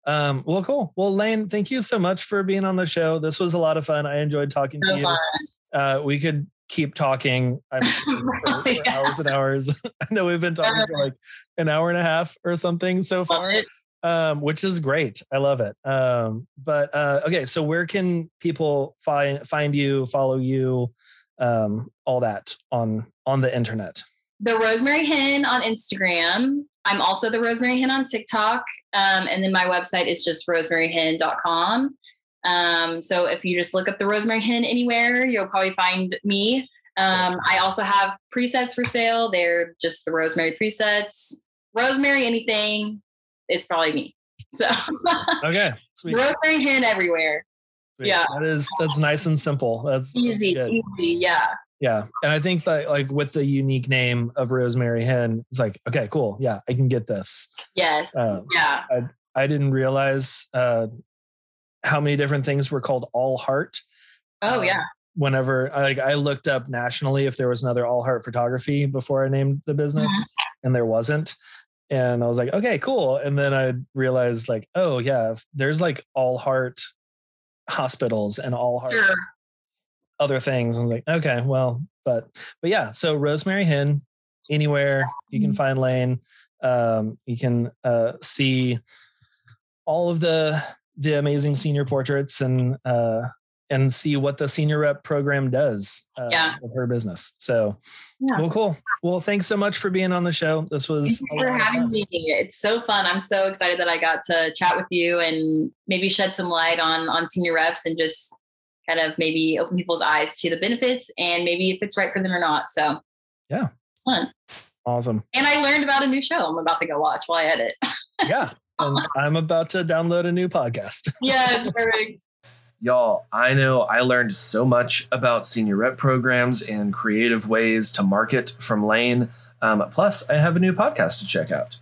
Um, well, cool. Well, Lane, thank you so much for being on the show. This was a lot of fun. I enjoyed talking so to you. Uh, we could keep talking I'm for, for yeah. hours and hours. I know we've been talking for like an hour and a half or something so far um, which is great. I love it. Um, but uh, okay, so where can people find find you, follow you, um, all that on on the internet? The Rosemary Hen on Instagram. I'm also the Rosemary Hen on TikTok, um, and then my website is just rosemaryhen.com. Um, so if you just look up the Rosemary Hen anywhere, you'll probably find me. Um, I also have presets for sale. They're just the Rosemary presets. Rosemary anything, it's probably me. So okay, sweet. Rosemary hen everywhere. Sweet. Yeah, that is that's nice and simple. That's easy, that's easy. Yeah. Yeah, and I think that like with the unique name of Rosemary Hen, it's like okay, cool. Yeah, I can get this. Yes. Uh, yeah. I, I didn't realize uh, how many different things were called All Heart. Oh um, yeah. Whenever like I looked up nationally if there was another All Heart Photography before I named the business, mm-hmm. and there wasn't and I was like, okay, cool. And then I realized, like, oh yeah, there's like all heart hospitals and all heart sure. other things. I was like, okay, well, but but yeah. So Rosemary Hen, anywhere you can mm-hmm. find Lane, um, you can uh, see all of the the amazing senior portraits and uh, and see what the senior rep program does uh, yeah. with her business. So, yeah. well, cool. Well, thanks so much for being on the show. This was for having me. It's so fun. I'm so excited that I got to chat with you and maybe shed some light on on senior reps and just kind of maybe open people's eyes to the benefits and maybe if it's right for them or not. So, yeah, it's fun. Awesome. And I learned about a new show I'm about to go watch while I edit. Yeah. and I'm about to download a new podcast. yes, perfect. Y'all, I know I learned so much about senior rep programs and creative ways to market from Lane. Um, plus, I have a new podcast to check out.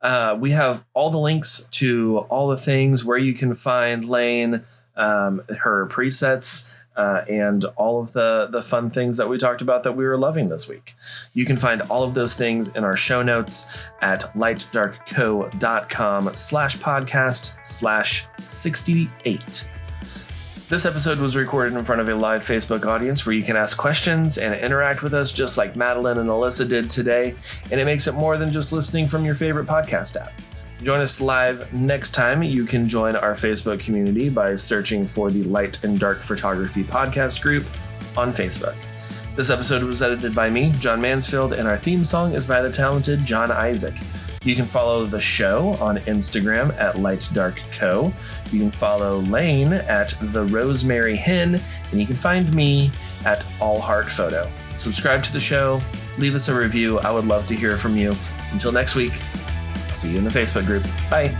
Uh, we have all the links to all the things where you can find Lane, um, her presets, uh, and all of the the fun things that we talked about that we were loving this week. You can find all of those things in our show notes at lightdarkco.com slash podcast slash 68. This episode was recorded in front of a live Facebook audience where you can ask questions and interact with us just like Madeline and Alyssa did today, and it makes it more than just listening from your favorite podcast app. Join us live next time. You can join our Facebook community by searching for the Light and Dark Photography Podcast group on Facebook. This episode was edited by me, John Mansfield, and our theme song is by the talented John Isaac. You can follow the show on Instagram at Light Dark Co. You can follow Lane at The Rosemary Hen, and you can find me at All Heart Photo. Subscribe to the show, leave us a review. I would love to hear from you. Until next week, see you in the Facebook group. Bye.